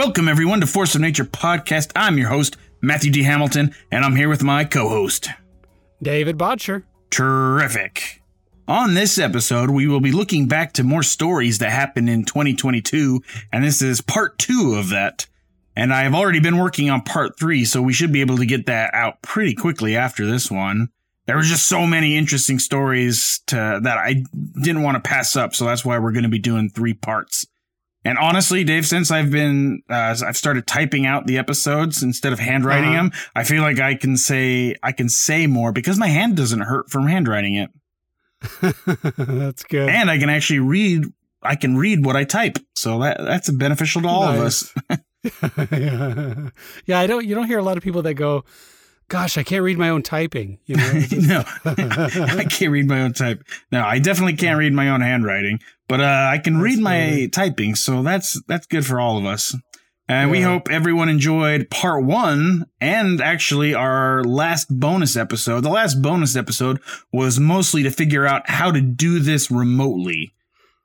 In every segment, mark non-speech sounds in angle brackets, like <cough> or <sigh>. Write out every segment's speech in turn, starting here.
Welcome, everyone, to Force of Nature podcast. I'm your host, Matthew D. Hamilton, and I'm here with my co host, David Botcher. Terrific. On this episode, we will be looking back to more stories that happened in 2022, and this is part two of that. And I have already been working on part three, so we should be able to get that out pretty quickly after this one. There was just so many interesting stories to, that I didn't want to pass up, so that's why we're going to be doing three parts. And honestly, Dave, since I've been, uh, I've started typing out the episodes instead of handwriting Uh-huh. them, I feel like I can say, I can say more because my hand doesn't hurt from handwriting it. <laughs> That's good. And I can actually read, I can read what I type. So that, that's beneficial to all of us. <laughs> yeah. yeah, I don't. You don't hear a lot of people that go, "Gosh, I can't read my own typing." You know, <laughs> just- no, <laughs> I can't read my own type. No, I definitely can't read my own handwriting, but uh, I can That's read my typing. So that's that's good for all of us. And we hope everyone enjoyed part one and actually our last bonus episode. The last bonus episode was mostly to figure out how to do this remotely.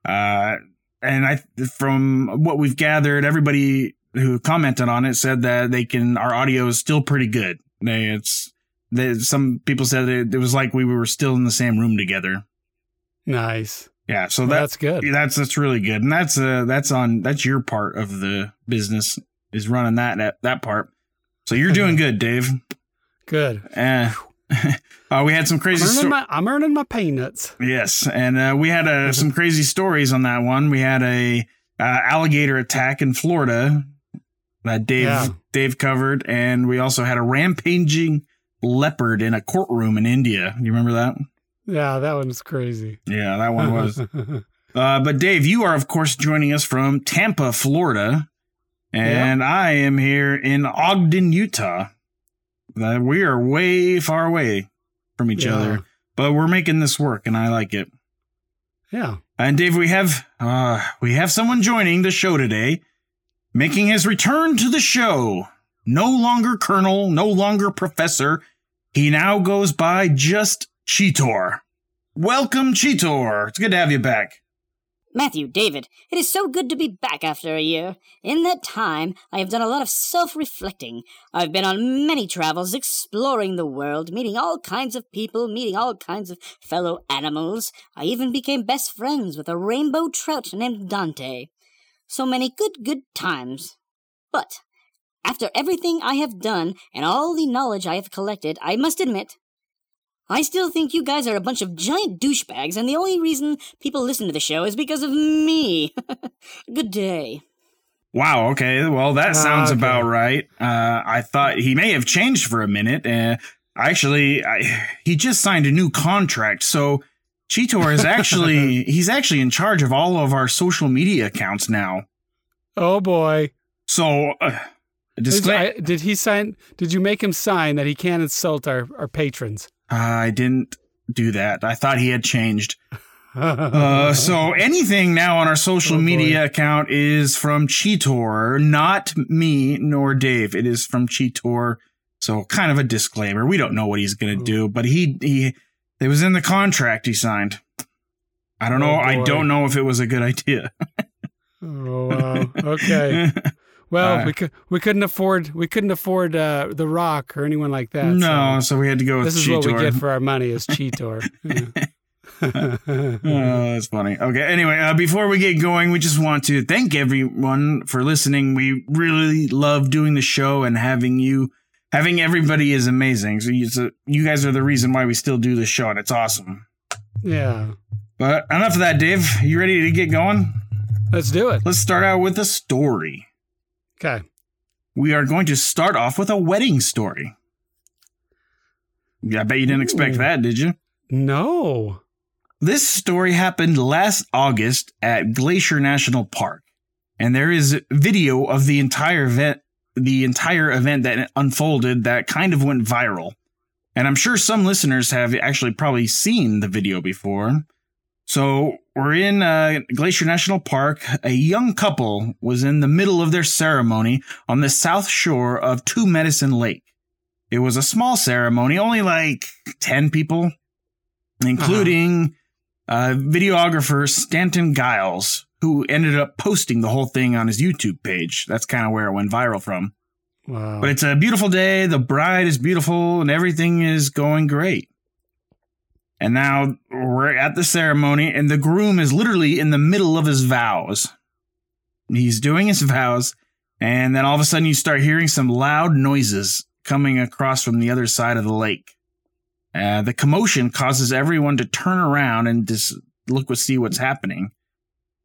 Uh, and I, from what we've gathered, everybody who commented on it said that they can, our audio is still pretty good. They, it's, they, some people said it, it was like we were still in the same room together. nice. Yeah. So Well, that, that's good. that's that's really good, and that's uh that's on that's your part of the business is running that that, that part. So you're <laughs> doing good, Dave. Good. Uh, <laughs> uh, we had some I'm crazy. earning, Sto- my, I'm earning my peanuts. yes, and uh, we had uh, <laughs> some crazy stories on that one. We had a uh, alligator attack in Florida that Dave Yeah. Dave covered, and we also had a rampaging leopard in a courtroom in India. You remember that? Yeah, that one's crazy. Yeah, that one was. <laughs> Uh, but Dave, you are of course joining us from Tampa, Florida, and I am here in Ogden, Utah. Uh, we are way far away from each Yeah. other, but we're making this work, and I like it. yeah. And Dave, we have uh, we have someone joining the show today, making his return to the show. No longer Colonel, no longer Professor. He now goes by just Cheetor. Welcome, Cheetor. It's good to have you back. Matthew, David, it is so good to be back after a year. In that time, I have done a lot of self reflecting. I've been on many travels, exploring the world, meeting all kinds of people, meeting all kinds of fellow animals. I even became best friends with a rainbow trout named Dante. So many good, good times. But, after everything I have done and all the knowledge I have collected, I must admit, I still think you guys are a bunch of giant douchebags, and the only reason people listen to the show is because of me. <laughs> Good day. Wow. Okay. Well, that sounds Okay. about right. Uh, I thought he may have changed for a minute. Uh, actually, I, he just signed a new contract. So Cheetor is actually <laughs> he's actually in charge of all of our social media accounts now. Oh boy. So uh, Is- discla- I- did he sign? Did you make him sign that he can't insult our, our patrons? I didn't do that. I thought he had changed. <laughs> Uh, so anything now on our social Oh, boy. media account is from Cheetor, not me nor Dave. It is from Cheetor. So kind of a disclaimer. We don't know what he's going to do, but he he it was in the contract he signed. I don't Oh, know. I don't know if it was a good idea. <laughs> oh wow. Okay. <laughs> Well, Uh, we could we couldn't afford we couldn't afford uh, the Rock or anyone like that. no, so so we had to go with this is Cheetor. what we get for our money is Cheetor. <laughs> Yeah. Oh, that's funny. Okay. Anyway, uh, before we get going, we just want to thank everyone for listening. We really love doing the show and having you, having everybody is amazing. So you, so you guys are the reason why we still do the show, and it's awesome. yeah. But enough of that, Dave. You ready to get going? Let's do it. Let's start out with a story. Okay. We are going to start off with a wedding story. Yeah, I bet you didn't expect that, did you? No. This story happened last August at Glacier National Park, and there is video of the entire event, the entire event that unfolded that kind of went viral. And I'm sure some listeners have actually probably seen the video before. So we're in uh, Glacier National Park. A young couple was in the middle of their ceremony on the south shore of Two Medicine Lake. It was a small ceremony, only like 10 people, including uh, videographer Stanton Giles, who ended up posting the whole thing on his YouTube page. That's kind of where it went viral from. Wow. But it's a beautiful day. The bride is beautiful and everything is going great. And now we're at the ceremony, and the groom is literally in the middle of his vows. He's doing his vows, and then all of a sudden you start hearing some loud noises coming across from the other side of the lake. Uh, the commotion causes everyone to turn around and just look to see what's happening.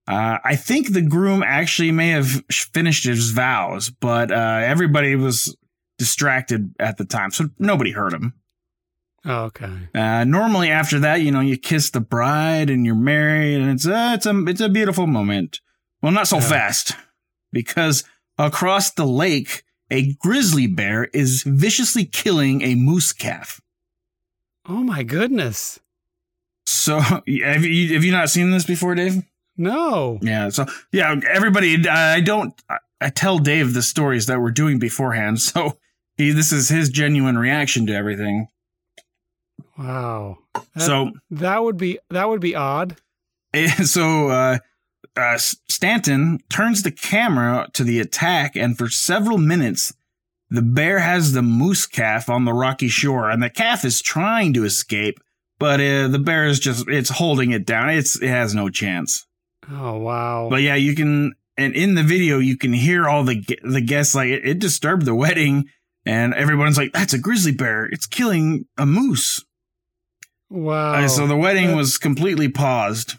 Uh, I think the groom actually may have finished his vows, but uh, everybody was distracted at the time, so nobody heard him. oh, okay. Uh, normally, after that, you know, you kiss the bride and you're married, and it's a, it's a, it's a beautiful moment. Well, not so Yeah. fast, because across the lake, a grizzly bear is viciously killing a moose calf. Oh my goodness. So, <laughs> have you have you not seen this before, Dave? No. Yeah. So, yeah, everybody. I don't. I- tell Dave the stories that we're doing beforehand, <laughs> so he this is his genuine reaction to everything. Wow. That, so, that would be that would be odd. And <laughs> so uh, uh, Stanton turns the camera to the attack, and for several minutes, the bear has the moose calf on the rocky shore, and the calf is trying to escape, but uh, the bear is just—it's holding it down. It's it has no chance. Oh wow. But yeah, you can, and in the video, you can hear all the the guests like it, it disturbed the wedding, and everyone's like, "That's a grizzly bear! It's killing a moose." wow. Uh, so the wedding that- was completely paused.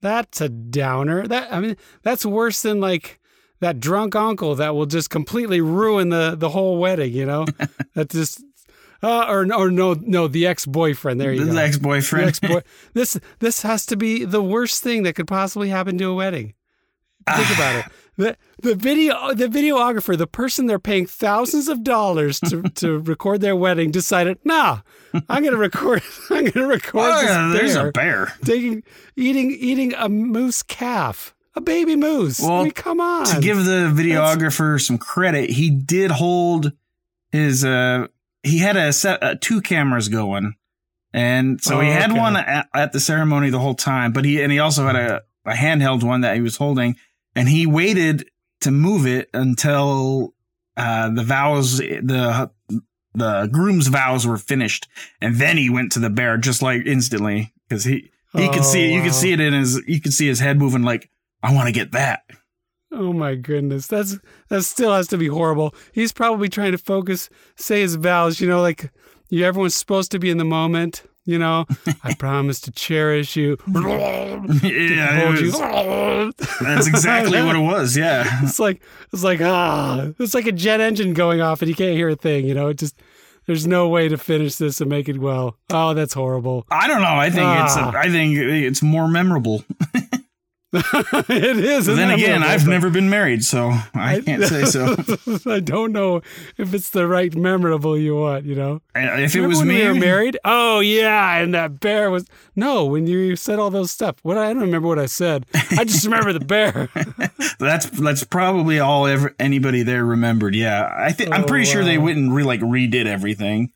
That's a downer. That I mean, that's worse than like that drunk uncle that will just completely ruin the the whole wedding. You know, <laughs> that just uh, or or no no the ex boyfriend. There you the go. ex The boyfriend. ex-boy- <laughs> this this has to be the worst thing that could possibly happen to a wedding. Think about it. <laughs> The the video the videographer, the person they're paying thousands of dollars to, to record their wedding, decided, nah, I'm gonna record <laughs> I'm gonna record Oh, this yeah, there's bear a bear. taking eating eating a moose calf, a baby moose. I Well, mean, come on. To give the videographer some credit, he did hold his. uh He had a set uh, two cameras going, and so he Oh, had okay. one at, at the ceremony the whole time. But he and he also had a, a handheld one that he was holding, and he waited to move it until uh the vows the the groom's vows were finished, and then he went to the bear just like instantly because he he could see it. You could see it in his. You could see his head moving. Like I want to get that. Oh my goodness, that's that still has to be horrible. He's probably trying to focus, say his vows. You know, like you, everyone's supposed to be in the moment. You know, <laughs> I promise to cherish you, <laughs> yeah, hold you. <laughs> that's exactly what it was. Yeah. It's like it's like ah, it's like a jet engine going off and you can't hear a thing. You know, it just there's no way to finish this and make it well. Oh, that's horrible. I don't know. I think it's. Ah. A, I think it's more memorable. <laughs> it is. Then again, I've never been married, so I can't say so. <laughs> I don't know if it's the right memorable you want, you know. And If it Remember was when me, we were married. Oh yeah, and that bear was no. When you said all those stuff, what I don't remember what I said. I just remember the bear. <laughs> that's that's probably all ever anybody there remembered. Yeah, I think I'm Oh, pretty sure they wow. went and re like redid everything.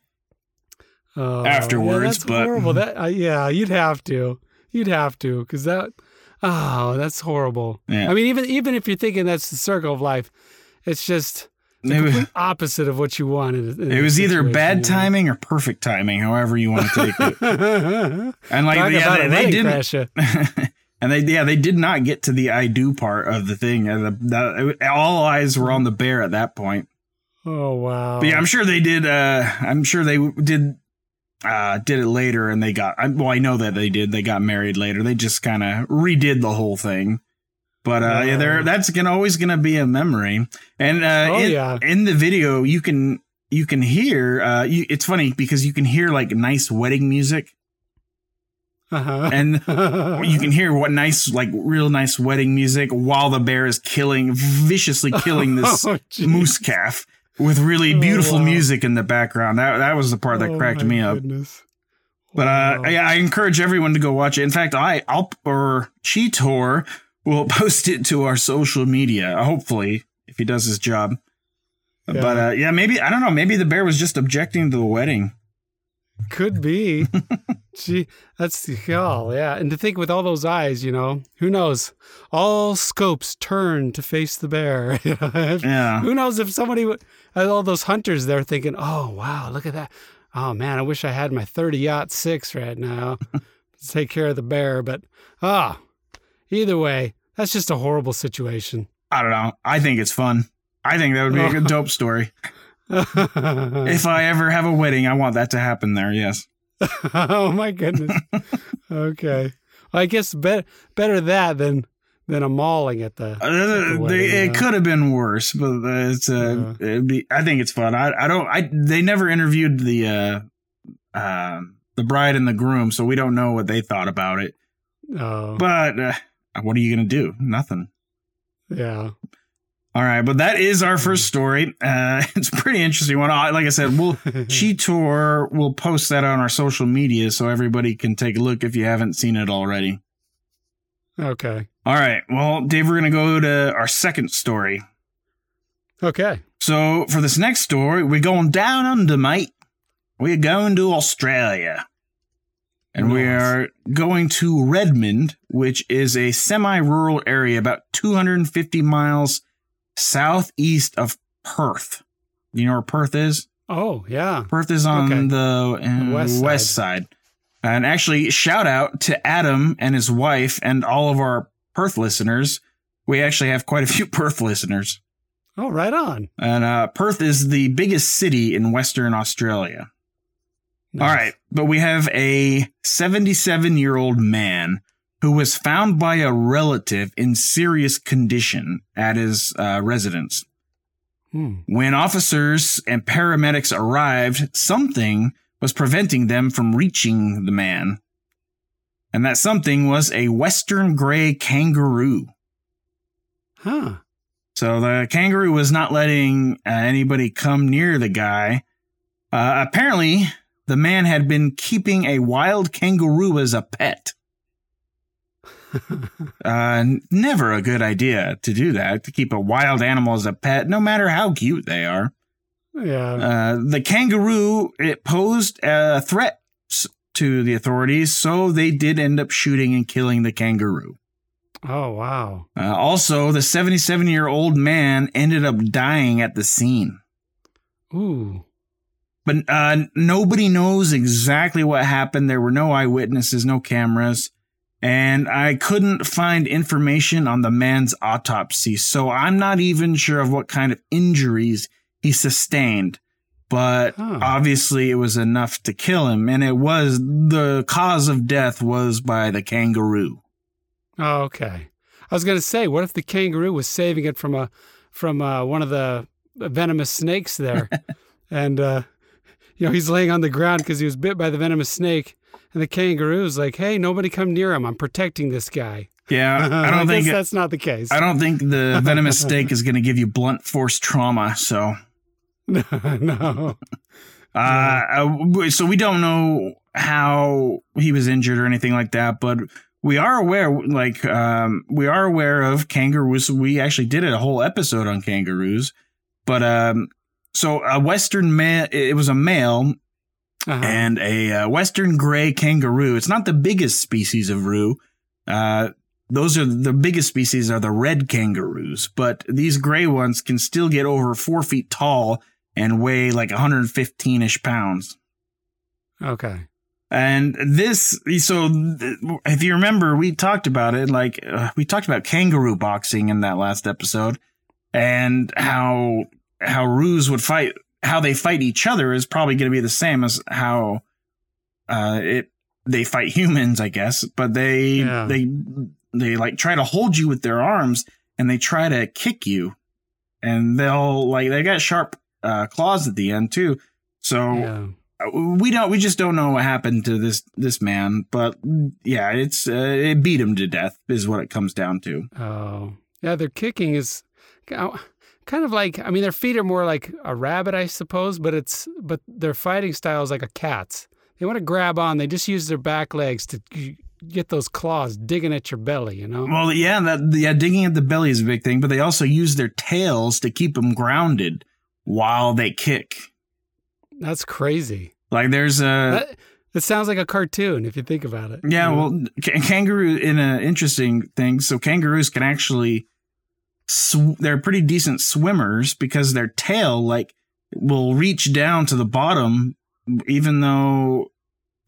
Oh, Afterwards, yeah, that's but- horrible. That uh, yeah, you'd have to, you'd have to, because that. Oh, that's horrible. Yeah. I mean, even even if you're thinking that's the circle of life, it's just the It was, opposite of what you wanted. it was either bad timing or perfect timing, however you want to take it. <laughs> And like, Talk yeah, they, they didn't. <laughs> and they yeah they did not get to the I do part of the thing. Uh, the, the, all eyes were on the bear at that point. Oh wow. But yeah, I'm sure they did. Uh, I'm sure they did. Uh, did it later, and they got. Well, I know that they did. They got married later. They just kind of redid the whole thing. But uh, yeah, there. That's gonna always gonna be a memory. And uh, Oh, in, yeah. in the video, you can you can hear. Uh, you, it's funny because you can hear like nice wedding music, Uh-huh. and <laughs> you can hear what nice like real nice wedding music while the bear is killing viciously killing this <laughs> Oh, moose calf with really Oh, beautiful wow. music in the background. That that was the part that Oh, cracked me up. goodness. But uh, Wow. yeah, I encourage everyone to go watch it. In fact, I I'll or Cheetor will <laughs> post it to our social media. Hopefully, if he does his job. But uh, yeah, maybe I don't know. Maybe the bear was just objecting to the wedding. Could be. <laughs> Gee, that's oh yeah. And to think with all those eyes, you know, who knows? All scopes turn to face the bear. <laughs> Yeah. Who knows if somebody, w- all those hunters there thinking, oh wow, look at that. Oh man, I wish I had my thirty aught six right now to take care of the bear. But ah, either way, that's just a horrible situation. I don't know. I think it's fun. I think that would be a <laughs> good dope story. If I ever have a wedding, I want that to happen there. Yes. <laughs> oh my goodness. okay. Well, I guess better better that than than a mauling at the. Uh, the wedding, it yeah. could have been worse, but it's uh, it'd be, I think it's fun. I I don't I they never interviewed the uh, uh, the bride and the groom, so we don't know what they thought about it. Oh, But uh, what are you gonna do? Nothing. yeah. All right, but that is our first story. Uh, <laughs> it's a pretty interesting one. Like I said, we'll <laughs> Cheetor will post that on our social media so everybody can take a look if you haven't seen it already. okay. All right, well, Dave, we're gonna go to our second story. Okay. So for this next story, we're going down under, mate. We're going to Australia. And we are going to Redmond, which is a semi rural area about 250 miles southeast of Perth. You know where Perth is? Oh yeah. Perth is on Okay. the, uh, west west, side. And actually, shout out to Adam and his wife and all of our Perth listeners. We actually have quite a few <laughs> Perth listeners. Oh, right on. And uh, Perth is the biggest city in Western Australia. Nice. All right, but we have a 77 year old man who was found by a relative in serious condition at his uh, residence. Hmm. When officers and paramedics arrived, something was preventing them from reaching the man. And that something was a Western gray kangaroo. Huh. So the kangaroo was not letting uh, anybody come near the guy. Uh, apparently, the man had been keeping a wild kangaroo as a pet. <laughs> Uh, never a good idea to do that, to keep a wild animal as a pet, no matter how cute they are. Yeah. Uh, the kangaroo, it posed a threat to the authorities, so they did end up shooting and killing the kangaroo. oh wow. Uh, also, the 77 year old man ended up dying at the scene. Ooh. But uh, nobody knows exactly what happened. There were no eyewitnesses, no cameras. And I couldn't find information on the man's autopsy. So I'm not even sure of what kind of injuries he sustained. But Huh. obviously, it was enough to kill him. And it was the cause of death was by the kangaroo. Oh, okay. I was gonna say, what if the kangaroo was saving it from a from uh, one of the venomous snakes there, <laughs> and uh, you know he's laying on the ground because he was bit by the venomous snake, and the kangaroo's like, "Hey, nobody come near him. I'm protecting this guy." Yeah, I <laughs> don't think guess that's not the case. I don't think the <laughs> venomous snake is going to give you blunt force trauma. So, <laughs> no. uh, uh, so we don't know how he was injured or anything like that, but we are aware, like, um, we are aware of kangaroos. We actually did a whole episode on kangaroos, but, um, so a Western man, it was a male Uh-huh. and a uh, Western gray kangaroo. It's not the biggest species of roo. Uh, those are the biggest species are the red kangaroos, but these gray ones can still get over four feet tall and weigh like 115 ish pounds. Okay. And this, so if you remember, we talked about it. Like uh, we talked about kangaroo boxing in that last episode, and how how roos would fight, how they fight each other is probably going to be the same as how uh, it they fight <laughs> humans, I guess. But they Yeah. they they like try to hold you with their arms, and they try to kick you, and they'll like they got sharp uh, claws at the end too. So Yeah. we don't we just don't know what happened to this this man but yeah it's uh, it beat him to death is what it comes down to Oh, yeah. Their kicking is kind of like. I mean, their feet are more like a rabbit, I suppose, but it's but their fighting style is like a cat's. They want to grab on. They just use their back legs to get those claws digging at your belly. You know. well yeah that yeah digging at the belly is a big thing but they also use their tails to keep them grounded while they kick That's crazy. Like there's a That, that sounds like a cartoon if you think about it. yeah, You know? well, kangaroo in an interesting thing. So kangaroos can actually sw- they're pretty decent swimmers because their tail like will reach down to the bottom, even though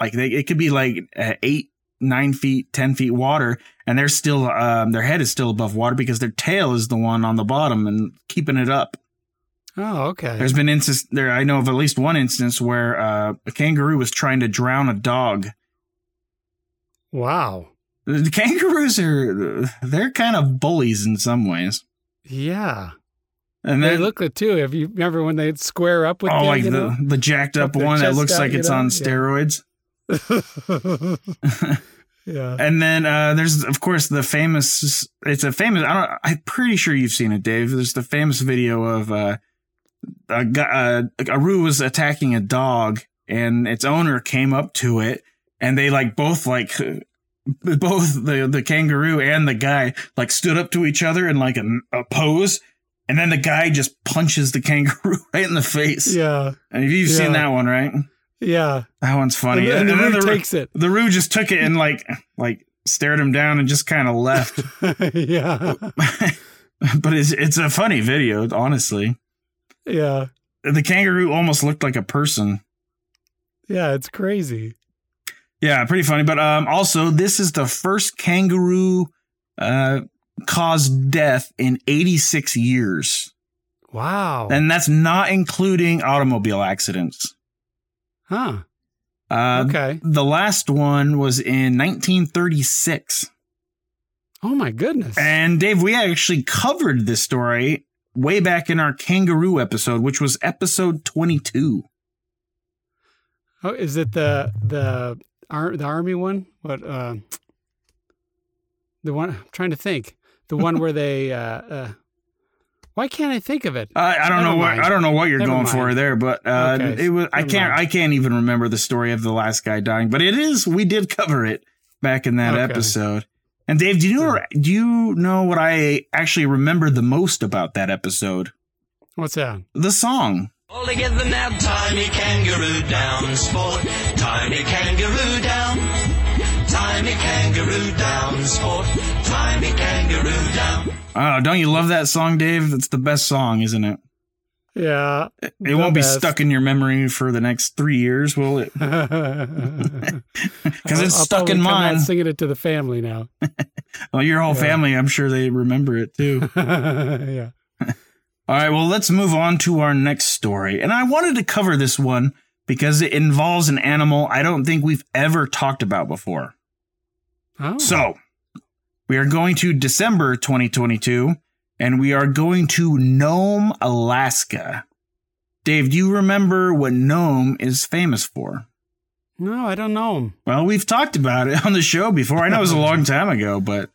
like they, it could be like eight, nine feet, ten feet water, and they're still um, their head is still above water because their tail is the one on the bottom and keeping it up. Oh, okay. There's been instance there. I know of at least one instance where uh, a kangaroo was trying to drown a dog. wow. The kangaroos are they're kind of bullies in some ways, Yeah. and They then look it too. If you remember when they'd square up with oh, you, like the know? the jacked up one that looks out, like it's know? on Yeah. steroids. <laughs> yeah. And then uh, there's of course the famous. It's a famous. I don't. I'm pretty sure you've seen it, Dave. There's the famous video of uh, a guy, uh, a roo was attacking a dog, and its owner came up to it, and they like both like. <laughs> Both the the kangaroo and the guy like stood up to each other in like a, a pose, and then the guy just punches the <laughs> kangaroo right in the face. Yeah. And you've Yeah. seen that one, right? Yeah. That one's funny. And, and the then the, takes it. the Roo just took it and like like stared him down and just kind of left. <laughs> yeah. but it's it's a funny video, honestly. Yeah. The kangaroo almost looked like a person. Yeah. It's crazy. Yeah, pretty funny. But um, also, this is the first kangaroo uh, caused death in 86 years, Wow. and that's not including automobile accidents. huh. Uh, Okay. The last one was in 1936. Oh my goodness. And Dave, we actually covered this story way back in our kangaroo episode, which was episode 22. oh, is it the the ar- the army one? What? Uh, the one I'm trying to think. The one where they. Uh, uh, why can't I think of it? I, I don't Never know what. I don't know what you're Never going for there, but uh, Okay, it was I can't mind. I can't even remember the story of the last guy dying, but it is we did cover it back in that Okay. episode. And Dave, do you know do you know what I actually remember the most about that episode? What's that? The song. All together now, tie me kangaroo down, sport. Tie me kangaroo down. Tie me kangaroo down, sport. Tie me kangaroo down. Oh, don't you love that song, Dave? It's the best song, isn't it? Yeah. It The won't be stuck in your memory for the next three years, will it? <laughs> <laughs> Because Because it's stuck in mine. Singing it to the family now. <laughs> Well, your whole Yeah. family, I'm sure they remember it too. yeah. All right, well, let's move on to our next story. And I wanted to cover this one because it involves an animal I don't think we've ever talked about before. Oh. So, we are going to December 2022 and we are going to Nome, Alaska. Dave, do you remember what Nome is famous for? no, I don't know. Well, we've talked about it <laughs> on the show before. I know it was a long <laughs> time ago, but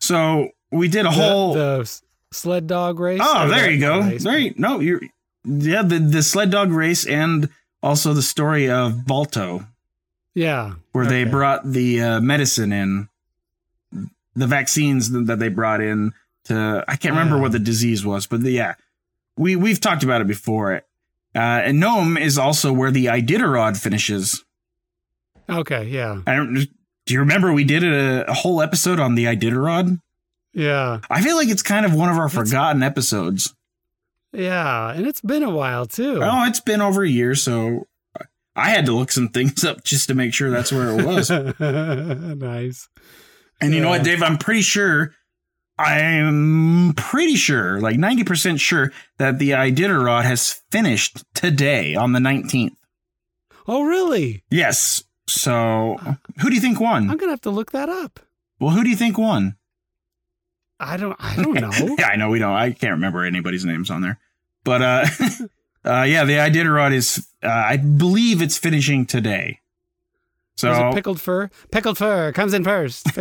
so we did a whole. the, the s- sled dog race. oh, there you go. race? There you, no, you're yeah the the sled dog race and also the story of Balto, Yeah. where they brought the uh, medicine in, the vaccines that they brought in to. I can't remember Yeah. what the disease was, but the, yeah, we we've talked about it before. Uh, and Nome is also where the Iditarod finishes. Okay. Yeah. I don't. Do you remember we did a, a whole episode on the Iditarod? Yeah. I feel like it's kind of one of our That's- forgotten episodes. Yeah. And it's been a while too. Oh, it's been over a year, so I had to look some things up just to make sure that's where it was. <laughs> nice. and you know what, Dave? I'm pretty sure. I'm pretty sure, like 90% sure, that the Iditarod has finished today on the 19th. Oh, really? Yes. So, who do you think won? I'm gonna have to look that up. Well, who do you think won? I don't. I don't <laughs> know. yeah, I know we don't. I can't remember anybody's names on there, but uh, <laughs> uh, yeah, the Iditarod is. Uh, I believe it's finishing today. So it pickled fur? Pickled fur comes in first. <laughs>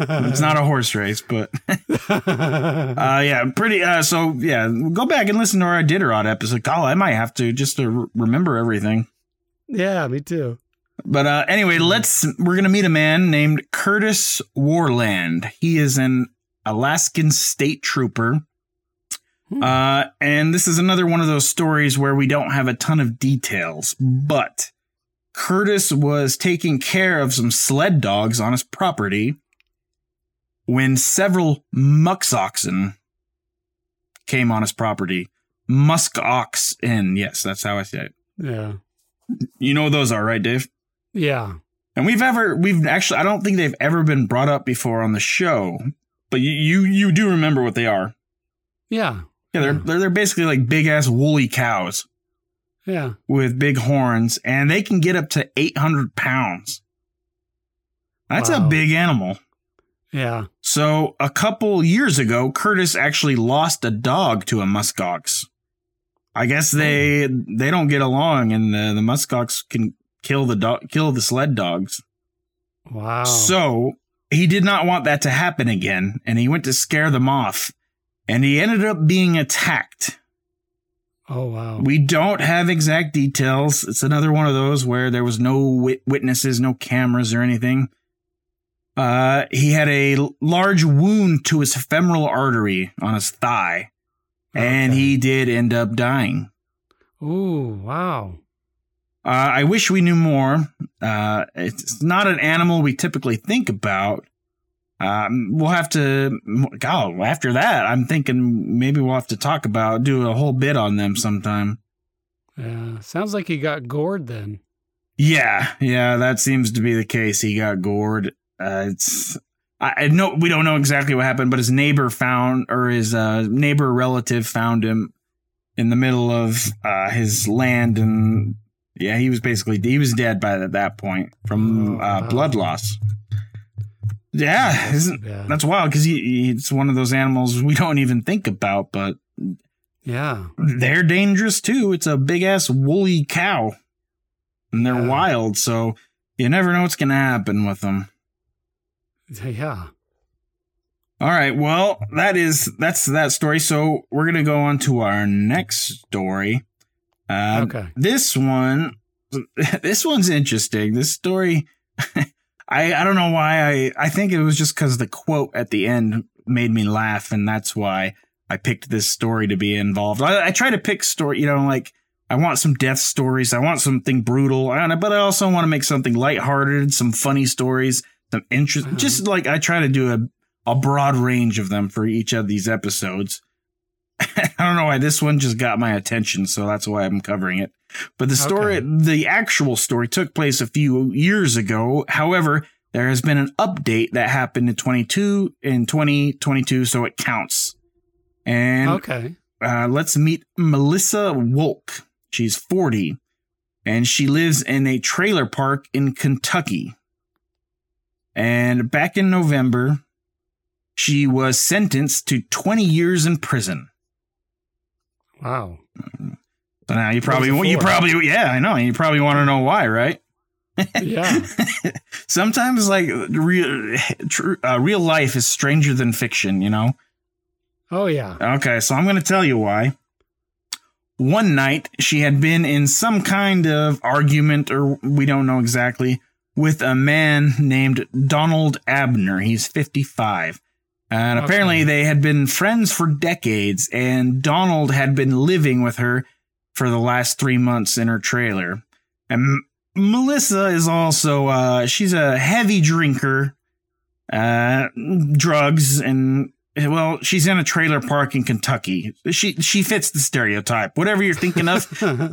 it's not a horse race, but uh, yeah, pretty. Uh, so yeah, go back and listen to our Iditarod episode. Oh, I might have to just to re- remember everything. yeah, me too. But uh, anyway, let's. We're gonna meet a man named Curtis Worland. He is an Alaskan state trooper. Hmm. Uh, and this is another one of those stories where we don't have a ton of details, but Curtis was taking care of some sled dogs on his property when several musk oxen came on his property. Musk oxen. Yes, that's how I say it. Yeah. You know those are, right, Dave? Yeah. And we've ever, we've actually, I don't think they've ever been brought up before on the show, but you, you, you do remember what they are. Yeah. Yeah, they're, they're, they're basically like big ass woolly cows Yeah. with big horns, and they can get up to 800 pounds. That's a big animal. Yeah. So a couple years ago, Curtis actually lost a dog to a muskox. I guess they hmm. they don't get along, and the the muskox can kill the dog, kill the sled dogs. Wow. So he did not want that to happen again, and he went to scare them off, and he ended up being attacked. oh wow. We don't have exact details. It's another one of those where there was no wit- witnesses, no cameras or anything. Uh, he had a large wound to his femoral artery on his thigh, and he did end up dying. Ooh, wow. Uh, I wish we knew more. Uh, it's not an animal we typically think about. Um, we'll have to, God, after that, I'm thinking maybe we'll have to talk about, do a whole bit on them sometime. Yeah. Sounds like he got gored then. Yeah, yeah, that seems to be the case. He got gored. Uh, it's I, I know we don't know exactly what happened, but his neighbor found or his uh, neighbor relative found him in the middle of uh, his land, and yeah, he was basically he was dead by that, that point from Oh, uh, blood loss. Yeah, <laughs> isn't Yeah. that's wild because he, he, it's one of those animals we don't even think about, but Yeah. they're dangerous too. It's a big ass woolly cow, and they're Yeah. wild, so you never know what's gonna happen with them. <laughs> Yeah. All right, well, that is that's that story. So we're gonna go on to our next story. Uh, okay. This one, <laughs> this one's interesting. This story, <laughs> I I don't know why I I think it was just because the quote at the end made me laugh, and that's why I picked this story to be involved. I, I try to pick story, you know, like I want some death stories, I want something brutal, I- but I also want to make something lighthearted, some funny stories, some interest. Uh-huh. Just like I try to do a a broad range of them for each of these episodes. <laughs> I don't know why this one just got my attention, so that's why I'm covering it. But the story, Okay. the actual story took place a few years ago. However, there has been an update that happened in 22 in 2022, so it counts. And Okay. uh, let's meet Melissa Wolk. She's 40 and she lives in a trailer park in Kentucky. And back in November, she was sentenced to 20 years in prison. Wow. So now you probably, What was it you probably, yeah, I know. You probably want to know why, right? Yeah. <laughs> Sometimes, like real, uh, real life is stranger than fiction. You know. Oh yeah. Okay, so I'm going to tell you why. One night, she had been in some kind of argument, or we don't know exactly, with a man named Donald Abner. He's 55. And apparently, they had been friends for decades, and Donald had been living with her for the last three months in her trailer. And M- Melissa is also, uh, she's a heavy drinker, uh, drugs, and well, she's in a trailer park in Kentucky. She she fits the stereotype. Whatever you're thinking of,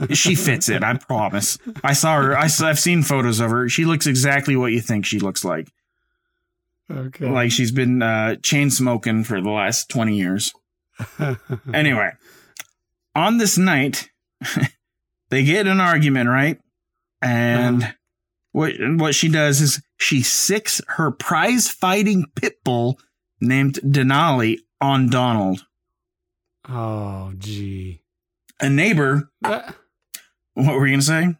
<laughs> she fits it. I promise. I saw her. I, have seen photos of her. She looks exactly what you think she looks like. Okay. Like she's been uh, chain smoking for the last twenty years. <laughs> Anyway, on this night, <laughs> they get an argument, right? And what what she does is she sicks her prize fighting pit bull named Denali on Donald. oh gee. A neighbor. What were you gonna say?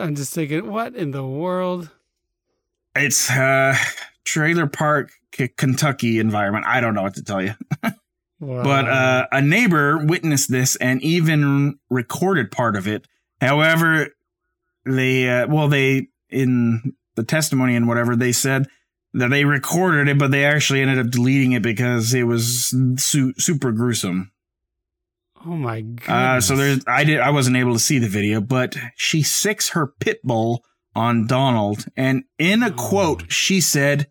I'm just thinking, what in the world? It's uh trailer park K- Kentucky environment. I don't know what to tell you. Wow. But uh, a neighbor witnessed this and even recorded part of it. However, they uh, well they in the testimony and whatever they said that they recorded it, but they actually ended up deleting it because it was su- super gruesome. Oh my god. Uh, so there's I did I wasn't able to see the video, but she sicks her pit bull on Donald, and in a Oh. quote she said,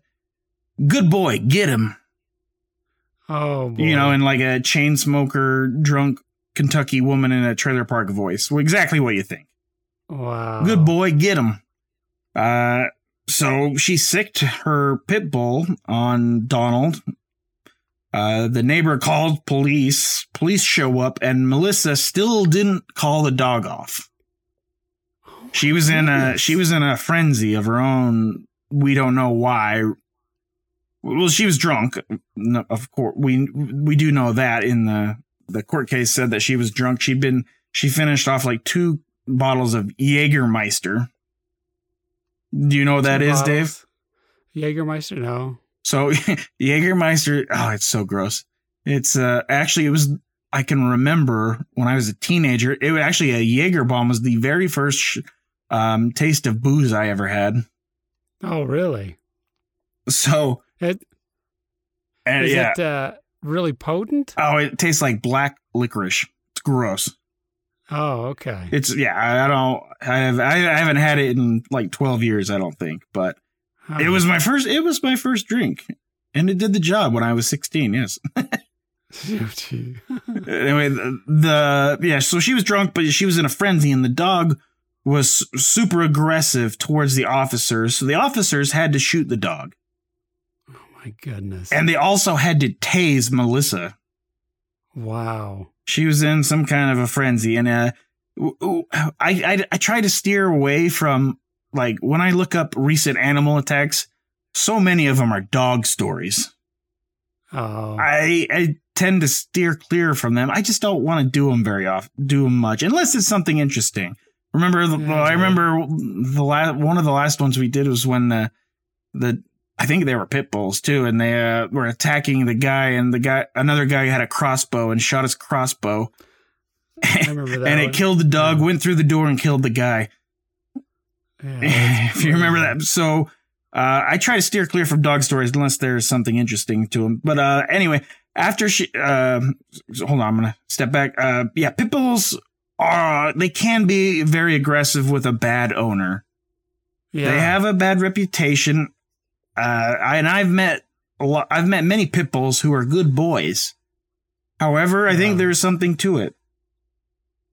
"Good boy, get him." Oh, boy. You know, in like a chain smoker, drunk Kentucky woman in a trailer park voice. Well, exactly what you think. wow. Good boy, get him. Uh, so she sicked her pit bull on Donald. Uh, the neighbor called police. Police show up, and Melissa still didn't call the dog off. She was in a she was in a frenzy of her own. We don't know why. Well, she was drunk. No, of course, we we do know that in the the court case said that she was drunk. She'd been she finished off like two bottles of Jägermeister. Do you know what that Two is, bottles. Dave? Jägermeister, no. So <laughs> Jägermeister, oh, it's so gross. It's uh actually it was I can remember when I was a teenager. It was actually a Jaeger bomb was the very first sh- um, taste of booze I ever had. Oh, really? So It, and is yeah, it uh, really potent? oh, it tastes like black licorice. It's gross. Oh, okay. It's yeah. I, I don't. I have. I, I haven't had it in like twelve years. I don't think, but Huh. it was my first. It was my first drink, and it did the job when I was sixteen. Yes. <laughs> <laughs> Anyway, the, the yeah, so she was drunk, but she was in a frenzy, and the dog was super aggressive towards the officers. So the officers had to shoot the dog, oh my goodness. and they also had to tase Melissa. wow. She was in some kind of a frenzy, and uh, I I I try to steer away from like when I look up recent animal attacks. So many of them are dog stories. Oh. I I tend to steer clear from them. I just don't want to do them very often, do them much, unless it's something interesting. Remember, the, Yeah, I remember the last one of the last ones we did was when the the I think they were pit bulls too, and they uh, were attacking the guy, and the guy another guy had a crossbow and shot his crossbow, I remember <laughs> that. and one. it killed the dog, Yeah. went through the door and killed the guy. Yeah, <laughs> if you remember that. So uh, I try to steer clear from dog stories unless there's something interesting to them. But uh, anyway, after she, uh, hold on, I'm gonna step back. Uh, yeah, pit bulls are they can be very aggressive with a bad owner. Yeah. They have a bad reputation. Uh, and I've met a lot. I've met many pit bulls who are good boys. However, I think there's something to it.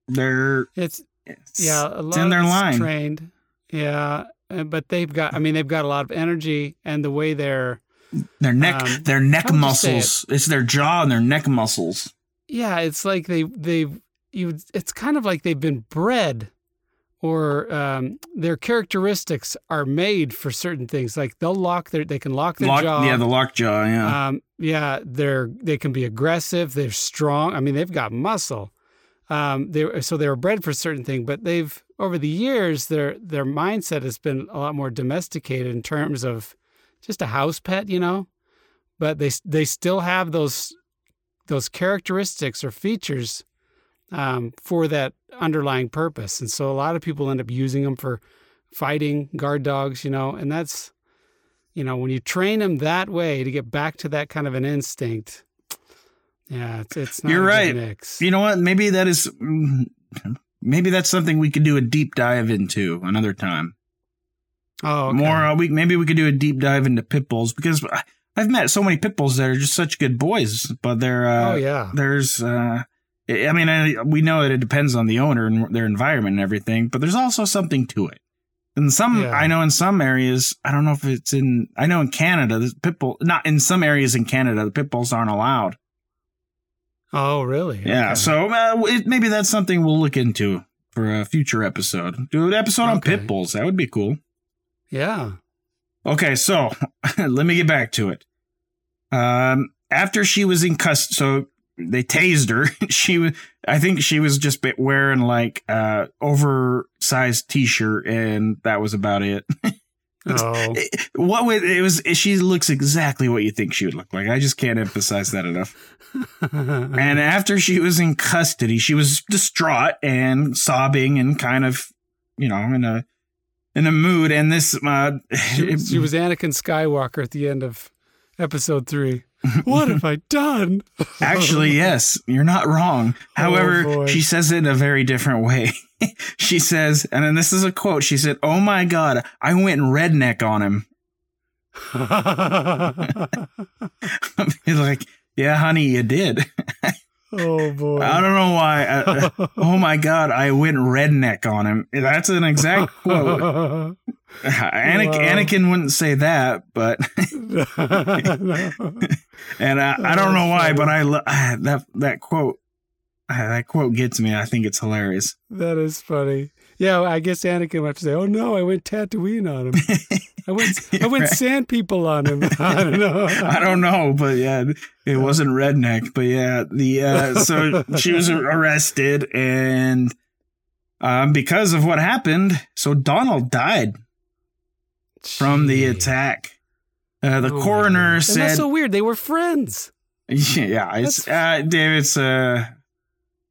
They're It's it's- yeah, a lot in of their line. trained. Yeah, uh, but they've got. I mean, they've got a lot of energy, and the way they're. Their neck, Um, their neck how would you say muscles. It's their jaw and their neck muscles. Yeah, it's like they they've you. It's kind of like they've been bred, or um, their characteristics are made for certain things. Like they'll lock their. They can lock their Lock, jaw. yeah, the lock jaw. Yeah, Um, yeah, they're they can be aggressive. They're strong. I mean, they've got muscle. Um, they so they were bred for certain thing, but they've over the years their their mindset has been a lot more domesticated in terms of just a house pet, you know. But they they still have those those characteristics or features um, for that underlying purpose, and so a lot of people end up using them for fighting guard dogs, you know, and that's you know, when you train them that way to get back to that kind of an instinct, yeah, it's it's not You're a right. mix. you know what? Maybe that is. mm, Maybe that's something we could do a deep dive into another time. oh, okay. More, uh, we maybe we could do a deep dive into pit bulls because I- I've met so many pit bulls that are just such good boys, but they're uh, oh yeah, there's uh I mean I, we know that it depends on the owner and their environment and everything, but there's also something to it. In some Yeah. I know in some areas, I don't know if it's in I know in Canada, the pit bull not in some areas in Canada, the pit bulls aren't allowed. oh really? Yeah, Okay. so uh, it, maybe that's something we'll look into for a future episode. Do an episode on Okay. pit bulls. That would be cool. yeah, Okay, so <laughs> let me get back to it. Um, after she was in custody, so they tased her. <laughs> She was, I think she was just wearing like uh oversized t-shirt, and that was about it. <laughs> oh what was it was? She looks exactly what you think she would look like. I just can't emphasize that enough. <laughs> And after she was in custody, she was distraught and sobbing and kind of, you know, in a in a mood. And this, uh, she, she was Anakin Skywalker at the end of episode three. <laughs> What have I done? Actually, <laughs> yes, you're not wrong. Oh, However, boy. she says it in a very different way. <laughs> she says, and then this is a quote. She said, "Oh my god, I went redneck on him." Like, "Yeah, honey, you did." oh boy. I don't know why. I- uh, uh, oh my god, I went redneck on him. That's an exact quote. <laughs> Anakin, Wow. Anakin wouldn't say that, but <laughs> <laughs> and I, I don't know why, but I lo- that that quote that quote gets me. I think it's hilarious. that is funny. Yeah, I guess Anakin would have to say, "Oh no, I went Tatooine on him. I went, I went Right. sand people on him." I don't know. I don't know, but yeah, it wasn't redneck, but yeah, the uh, so she was arrested, and um, because of what happened, so Donald died from the attack. Uh, the Oh coroner said, that's so weird. They were friends. <laughs> "Yeah, it's uh, Dave. It's uh,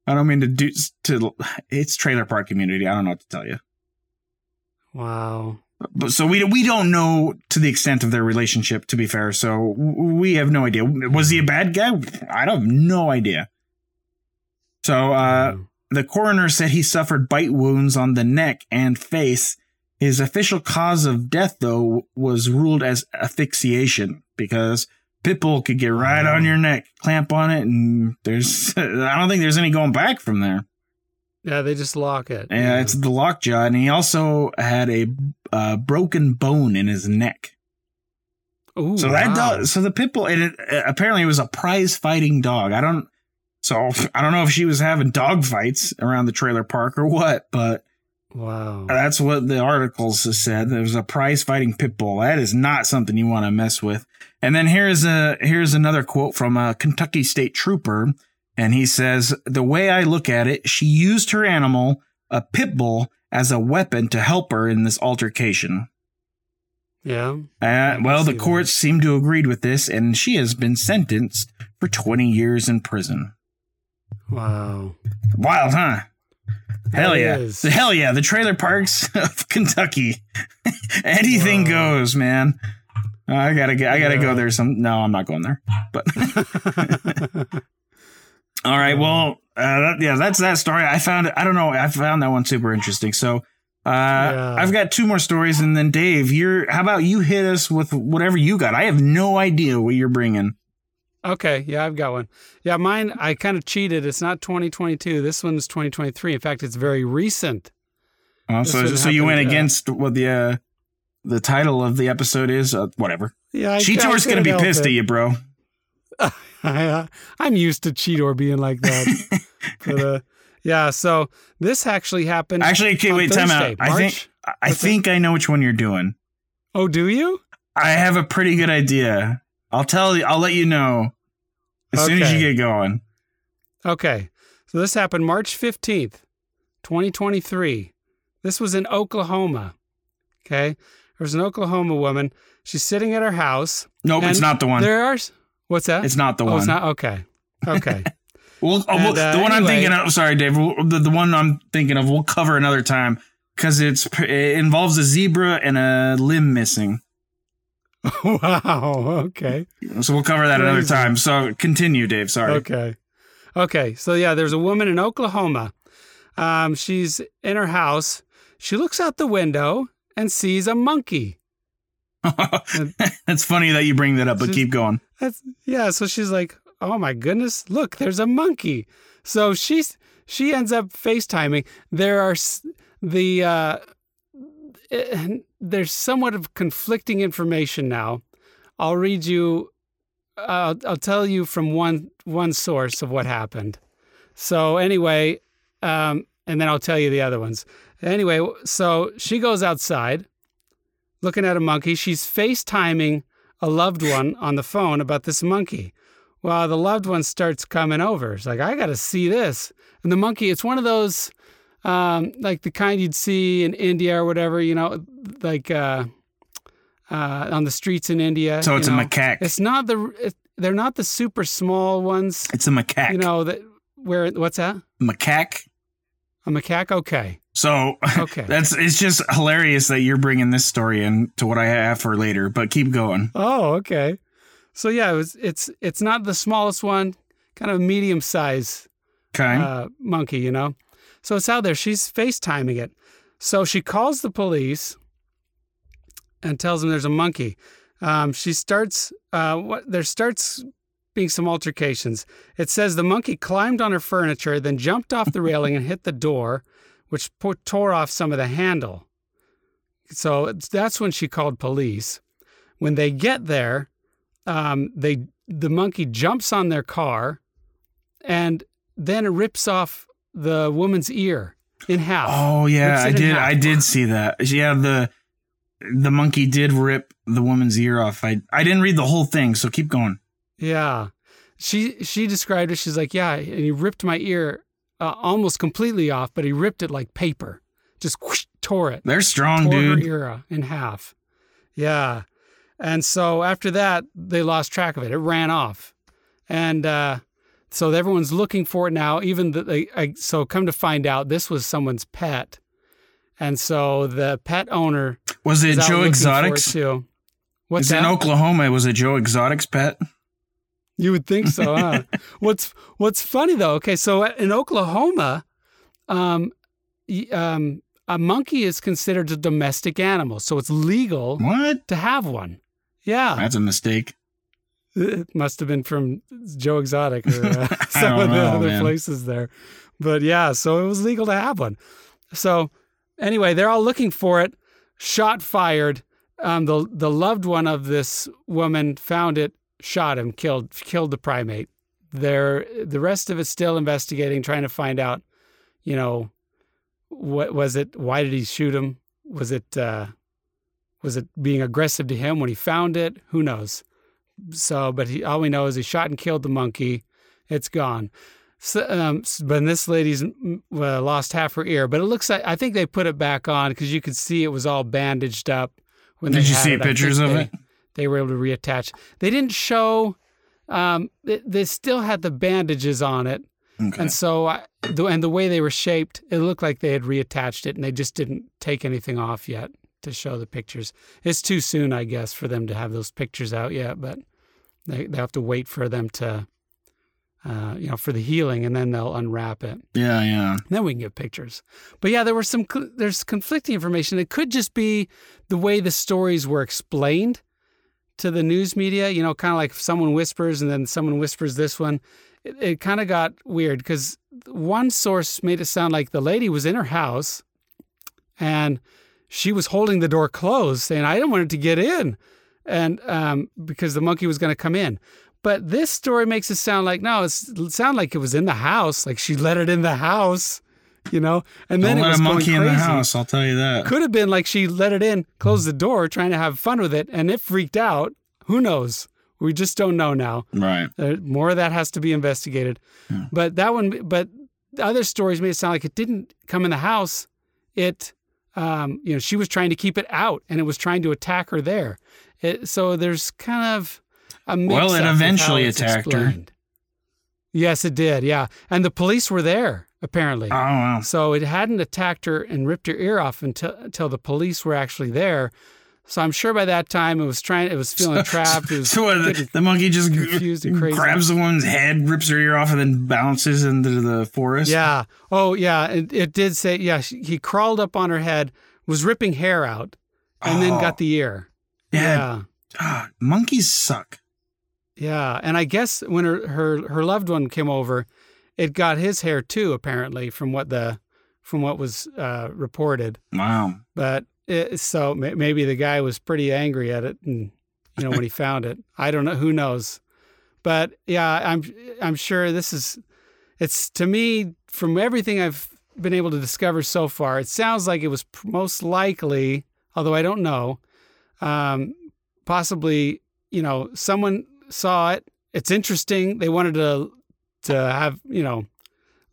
I don't mean to do to. It's trailer park community. I don't know what to tell you." Wow. But so we we don't know to the extent of their relationship. To be fair, so we have no idea. Was he a bad guy? I don't have no idea. So uh, Wow. the coroner said he suffered bite wounds on the neck and face. His official cause of death, though, was ruled as asphyxiation because pitbull could get right on your neck, clamp on it, and there's <laughs> I don't think there's any going back from there. yeah, they just lock it. Yeah, it's the lockjaw, and he also had a uh, broken bone in his neck. Ooh, So that wow. dog, so the pit bull, and it, uh, apparently it was a prize fighting dog. I don't, so I don't know if she was having dog fights around the trailer park or what, but Wow. that's what the articles said. There was a prize fighting pit bull. That is not something you want to mess with. And then here's a here's another quote from a Kentucky State Trooper, and he says, "The way I look at it, she used her animal, a pit bull, as a weapon to help her in this altercation." Yeah. Uh, well, the see that. courts seem to agreed with this, and she has been sentenced for 20 years in prison. Wow. Wild, huh? Hell That yeah. is. Hell yeah. The trailer parks of <laughs> Kentucky. Anything Wow. goes, man. I gotta get, I gotta Yeah. go there some no, I'm not going there. But <laughs> all right, well, uh, that, yeah, that's that story. I found it, I don't know, I found that one super interesting. So uh Yeah. I've got two more stories and then Dave, you're how about you hit us with whatever you got? I have no idea what you're bringing. Okay. Yeah, I've got one. Yeah, mine, I kind of cheated. It's not 2022. This one's 2023. In fact, it's very recent. Oh, so so you went against what the uh the title of the episode is, uh, whatever. Yeah. I, Cheetor's gonna be pissed help at you, bro. <laughs> I'm used to Cheetor being like that. <laughs> but, uh, yeah, so this actually happened. Actually, okay, wait, time out. Thursday, I think I What's think I know which one you're doing. Oh, do you? I have a pretty good idea. I'll tell you. I'll let you know as soon as you get going. Okay. So this happened March 15th, 2023. This was in Oklahoma. Okay. There was an Oklahoma woman. She's sitting at her house. Nope, it's not the one. There are. What's that? It's not the oh, one. it's not? Okay. Okay. <laughs> Well, oh, And, well, uh, the one I'm thinking of. Sorry, Dave. The, the one I'm thinking of. We'll cover another time because it's it involves a zebra and a limb missing. <laughs> wow. Okay. So we'll cover that another time. So continue, Dave. Sorry. Okay. Okay. So yeah, there's a woman in Oklahoma. Um, she's in her house. She looks out the window and sees a monkey. <laughs> that's funny that you bring that up, but keep going. That's yeah. So she's like, "Oh my goodness, look, there's a monkey." So she's she ends up FaceTiming. There are the uh, there's somewhat of conflicting information now. I'll read you. I'll, I'll tell you from one one source of what happened. So anyway, um, and then I'll tell you the other ones. Anyway, so she goes outside, looking at a monkey. She's FaceTiming a loved one on the phone about this monkey. Well, the loved one starts coming over. It's like, I got to see this. And the monkey, it's one of those, um, like the kind you'd see in India or whatever, you know, like uh, uh, on the streets in India. So it's a macaque. It's not the, it, they're not the super small ones, It's a macaque. you know, that where, what's that? macaque. A macaque? Okay. So <laughs> Okay. that's it's just hilarious that you're bringing this story in to what I have for later. But keep going. Oh, okay. So yeah, it was. It's it's not the smallest one, kind of medium size Okay. uh, monkey, you know. So it's out there. She's FaceTiming it. So she calls the police and tells them there's a monkey. Um, she starts. Uh, what there starts being some altercations. It says the monkey climbed on her furniture, then jumped off the railing and hit the door, which po- tore off some of the handle. So that's when she called police. When they get there, um, they the monkey jumps on their car, and then it rips off the woman's ear in half. oh yeah, I did. I did see that. Yeah, the the monkey did rip the woman's ear off. I I didn't read the whole thing, so keep going. Yeah. She she described it. She's like, yeah, and he ripped my ear uh, almost completely off, but he ripped it like paper, just whoosh, tore it, They're strong, tore dude. her ear in half. Yeah, and so after that, they lost track of it. It ran off, and uh, so everyone's looking for it now. Even the, they, I, so, come to find out, this was someone's pet, and so the pet owner Was it Joe it Exotics? too. What's Is that? in Oklahoma? It was it Joe Exotics pet? You would think so, huh? <laughs> what's What's funny though? Okay, so in Oklahoma, um, um, a monkey is considered a domestic animal, so it's legal What? to have one. Yeah, That's a mistake. It <laughs> must have been from Joe Exotic or uh, <laughs> some of the know, other man. places there. But yeah, so it was legal to have one. So anyway, they're all looking for it. Shot fired. Um, the the loved one of this woman found it, shot him, killed killed the primate. They're the rest of it's still investigating, trying to find out. You know, what was it? Why did he shoot him? Was it uh, was it being aggressive to him when he found it? Who knows? So, but he, all we know is he shot and killed the monkey. It's gone. So, um, but this lady's mm, uh, lost half her ear. But it looks like I think they put it back on because you could see it was all bandaged up. When Did you see it. Pictures of they, it? They were able to reattach. They didn't show. Um, they, they still had the bandages on it, Okay. and so I, the, and the way they were shaped, it looked like they had reattached it, and they just didn't take anything off yet to show the pictures. It's too soon, I guess, for them to have those pictures out yet, but they they have to wait for them to, uh, you know, for the healing, and then they'll unwrap it. yeah, yeah. Then we can get pictures. But yeah, there were some cl- there's conflicting information. It could just be the way the stories were explained to the news media. You know, kind of like someone whispers and then someone whispers this one. It, it kind of got weird because one source made it sound like the lady was in her house and she was holding the door closed, saying, "I didn't want it to get in," and um, because the monkey was going to come in. But this story makes it sound like no, it sounded like it was in the house, like she let it in the house, you know, and then Don't it was a monkey in crazy. the house. I'll tell you that. Could have been like she let it in, closed the door, trying to have fun with it, and it freaked out. Who knows? We just don't know now. Right. Uh, more of that has to be investigated. But that one, but the other stories made it sound like it didn't come in the house. It, um, you know, she was trying to keep it out, and it was trying to attack her there. It, so there's kind of a mix. Well, it eventually attacked her. Yes, it did. Yeah, and the police were there apparently. Oh wow. So it hadn't attacked her and ripped her ear off until until the police were actually there. So I'm sure by that time it was trying, it was feeling <laughs> trapped. It was So what, the, monkey just confused and crazy. grabs the woman's head, rips her ear off, and then bounces into the forest. yeah. Oh, yeah. It, it did say, yeah. She, he crawled up on her head, was ripping hair out, and then Oh. got the ear. Yeah. Yeah. Ah, monkeys suck. Yeah. And I guess when her, her her loved one came over, it got his hair too. Apparently, from what the from what was uh, reported. Wow. But it, so may- maybe the guy was pretty angry at it, and you know when he <laughs> found it, I don't know. Who knows? But yeah, I'm I'm sure this is. It's to me from everything I've been able to discover so far. It sounds like it was most likely, although I don't know. Um, possibly, you know, someone saw it. It's interesting. They wanted to to have you know,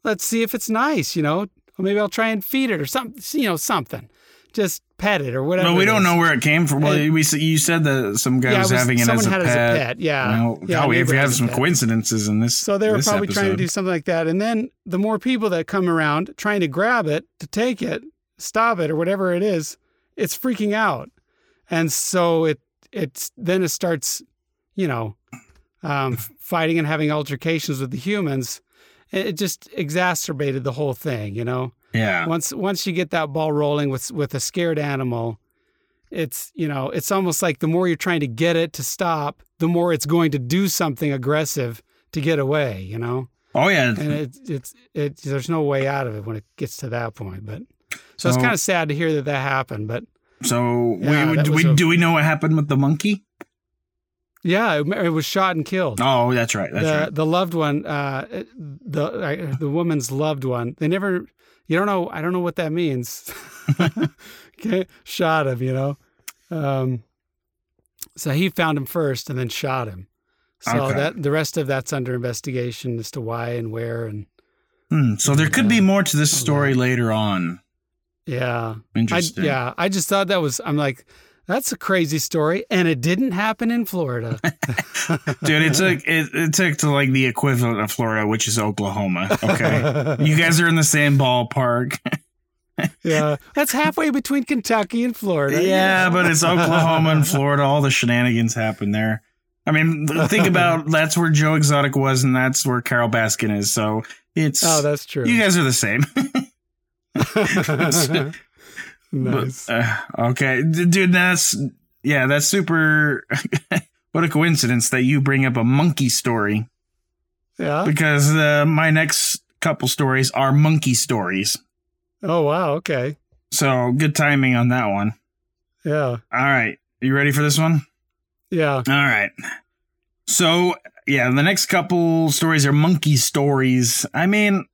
let's see if it's nice. You know, maybe I'll try and feed it or something. You know, something. Just pet it or whatever. But we don't know where it came from. Well, And- we you said that some guy Yeah, was, was- having it as a pet. as a pet. Yeah, Well, yeah. oh, a if neighbor have some coincidences in this, So they were probably trying to do something like that. And then the more people that come around trying to grab it, to take it, stop it, or whatever it is, it's freaking out. And so it it's then it starts, you know, um, fighting and having altercations with the humans, it just exacerbated the whole thing. You know, Yeah. once once you get that ball rolling with with a scared animal, it's you know it's almost like the more you're trying to get it to stop, the more it's going to do something aggressive to get away. You know, Oh yeah. and it, it's it there's no way out of it when it gets to that point. But so it's kind of sad to hear that that happened. But So Yeah, we, do, we, a- do we know what happened with the monkey? yeah, it, it was shot and killed. Oh, that's right. That's the right. the loved one, uh, the uh, the woman's loved one. They never. You don't know. I don't know what that means. <laughs> <laughs> okay, shot him. You know. Um, so he found him first and then shot him. So Okay. that the rest of that's under investigation as to why and where and Hmm, so there could be more to this story later on. yeah. I, Interesting. yeah, I just thought that was. I'm like, that's a crazy story, and it didn't happen in Florida. <laughs> Dude, it took it, it took to like the equivalent of Florida, which is Oklahoma. Okay. <laughs> you guys are in the same ballpark. <laughs> yeah, that's halfway between Kentucky and Florida. yeah, but it's Oklahoma and Florida. All the shenanigans happen there. I mean, think about that's where Joe Exotic was, and that's where Carole Baskin is. So it's Oh, that's true. you guys are the same. Nice. But, uh, okay, D- dude, that's yeah, that's super. <laughs> what a coincidence that you bring up a monkey story yeah. because uh, my next couple stories are monkey stories. Oh wow. Okay. So good timing on that one. Yeah. All right, you ready for this one? Yeah. All right. So yeah, the next couple stories are monkey stories. I mean,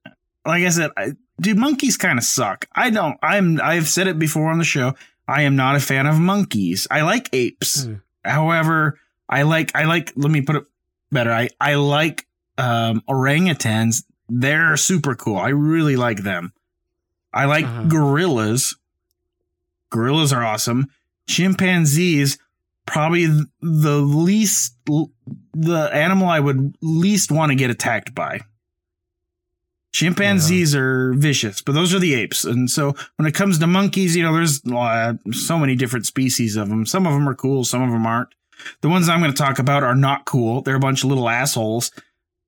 like I said, I, dude, monkeys kind of suck. I don't. I'm. I've said it before on the show. I am not a fan of monkeys. I like apes. Hmm. However, I like. I like. Let me put it better. I I like um, orangutans. They're super cool. I really like them. I like Uh-huh. gorillas. Gorillas are awesome. Chimpanzees, probably the least, the animal I would least want to get attacked by. Chimpanzees are vicious, but those are the apes. And so when it comes to monkeys, you know, there's uh, so many different species of them. Some of them are cool, some of them aren't. The ones I'm going to talk about are not cool. They're a bunch of little assholes,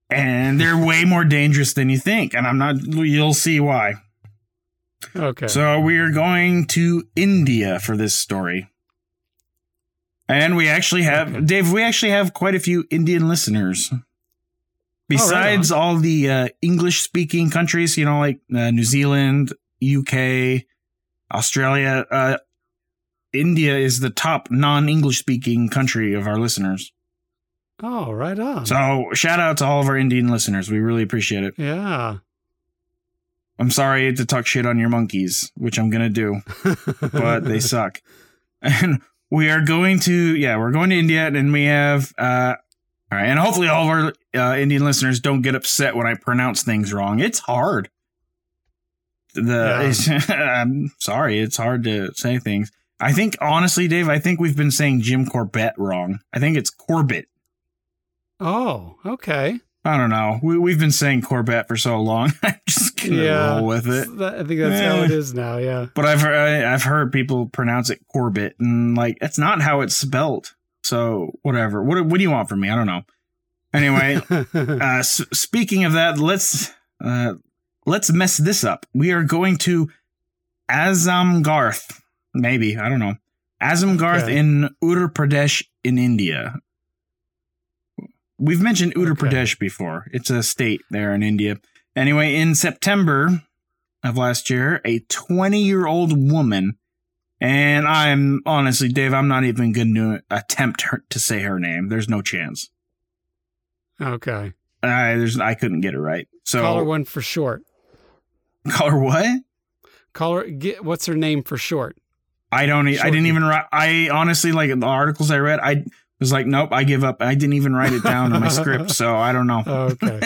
and they're way <laughs> more dangerous than you think. And I'm not, you'll see why. Okay. So we are going to India for this story. And we actually have, Okay. Dave, we actually have quite a few Indian listeners. Besides all the uh, English speaking countries, you know, like uh, New Zealand, UK, Australia, uh, India is the top non English speaking country of our listeners. oh, right on. So shout out to all of our Indian listeners. We really appreciate it. yeah. I'm sorry to talk shit on your monkeys, which I'm going to do. but they <laughs> suck. And we are going to, yeah, we're going to India, and we have, uh, all right, and hopefully all of our uh, Indian listeners don't get upset when I pronounce things wrong. It's hard. The <laughs> I'm sorry, it's hard to say things. I think honestly, Dave, I think we've been saying Jim Corbett wrong. I think it's Corbett. oh, okay. I don't know. We, we've been saying Corbett for so long. <laughs> I'm just gonna Yeah. roll with it. That- I think that's how Eh. it is now. Yeah. But I've heard, I've heard people pronounce it Corbett, and like that's not how it's spelt. So whatever. What what do you want from me? I don't know. Anyway, <laughs> uh, s- speaking of that, let's uh, let's mess this up. We are going to Azamgarth. Maybe I don't know. Azamgarth Okay. in Uttar Pradesh in India. We've mentioned Uttar Okay. Pradesh before. It's a state there in India. Anyway, in September of last year, a 20 year old woman, and I'm honestly, Dave, I'm not even going to attempt her, to say her name. There's no chance. Okay. I there's I couldn't get it right. So Call her one for short. call her what? Call her. Get, what's her name for short? I don't. I didn't even write. I honestly like the articles I read. I was like, nope, I give up. I didn't even write it down in my script, so I don't know. <laughs> Okay.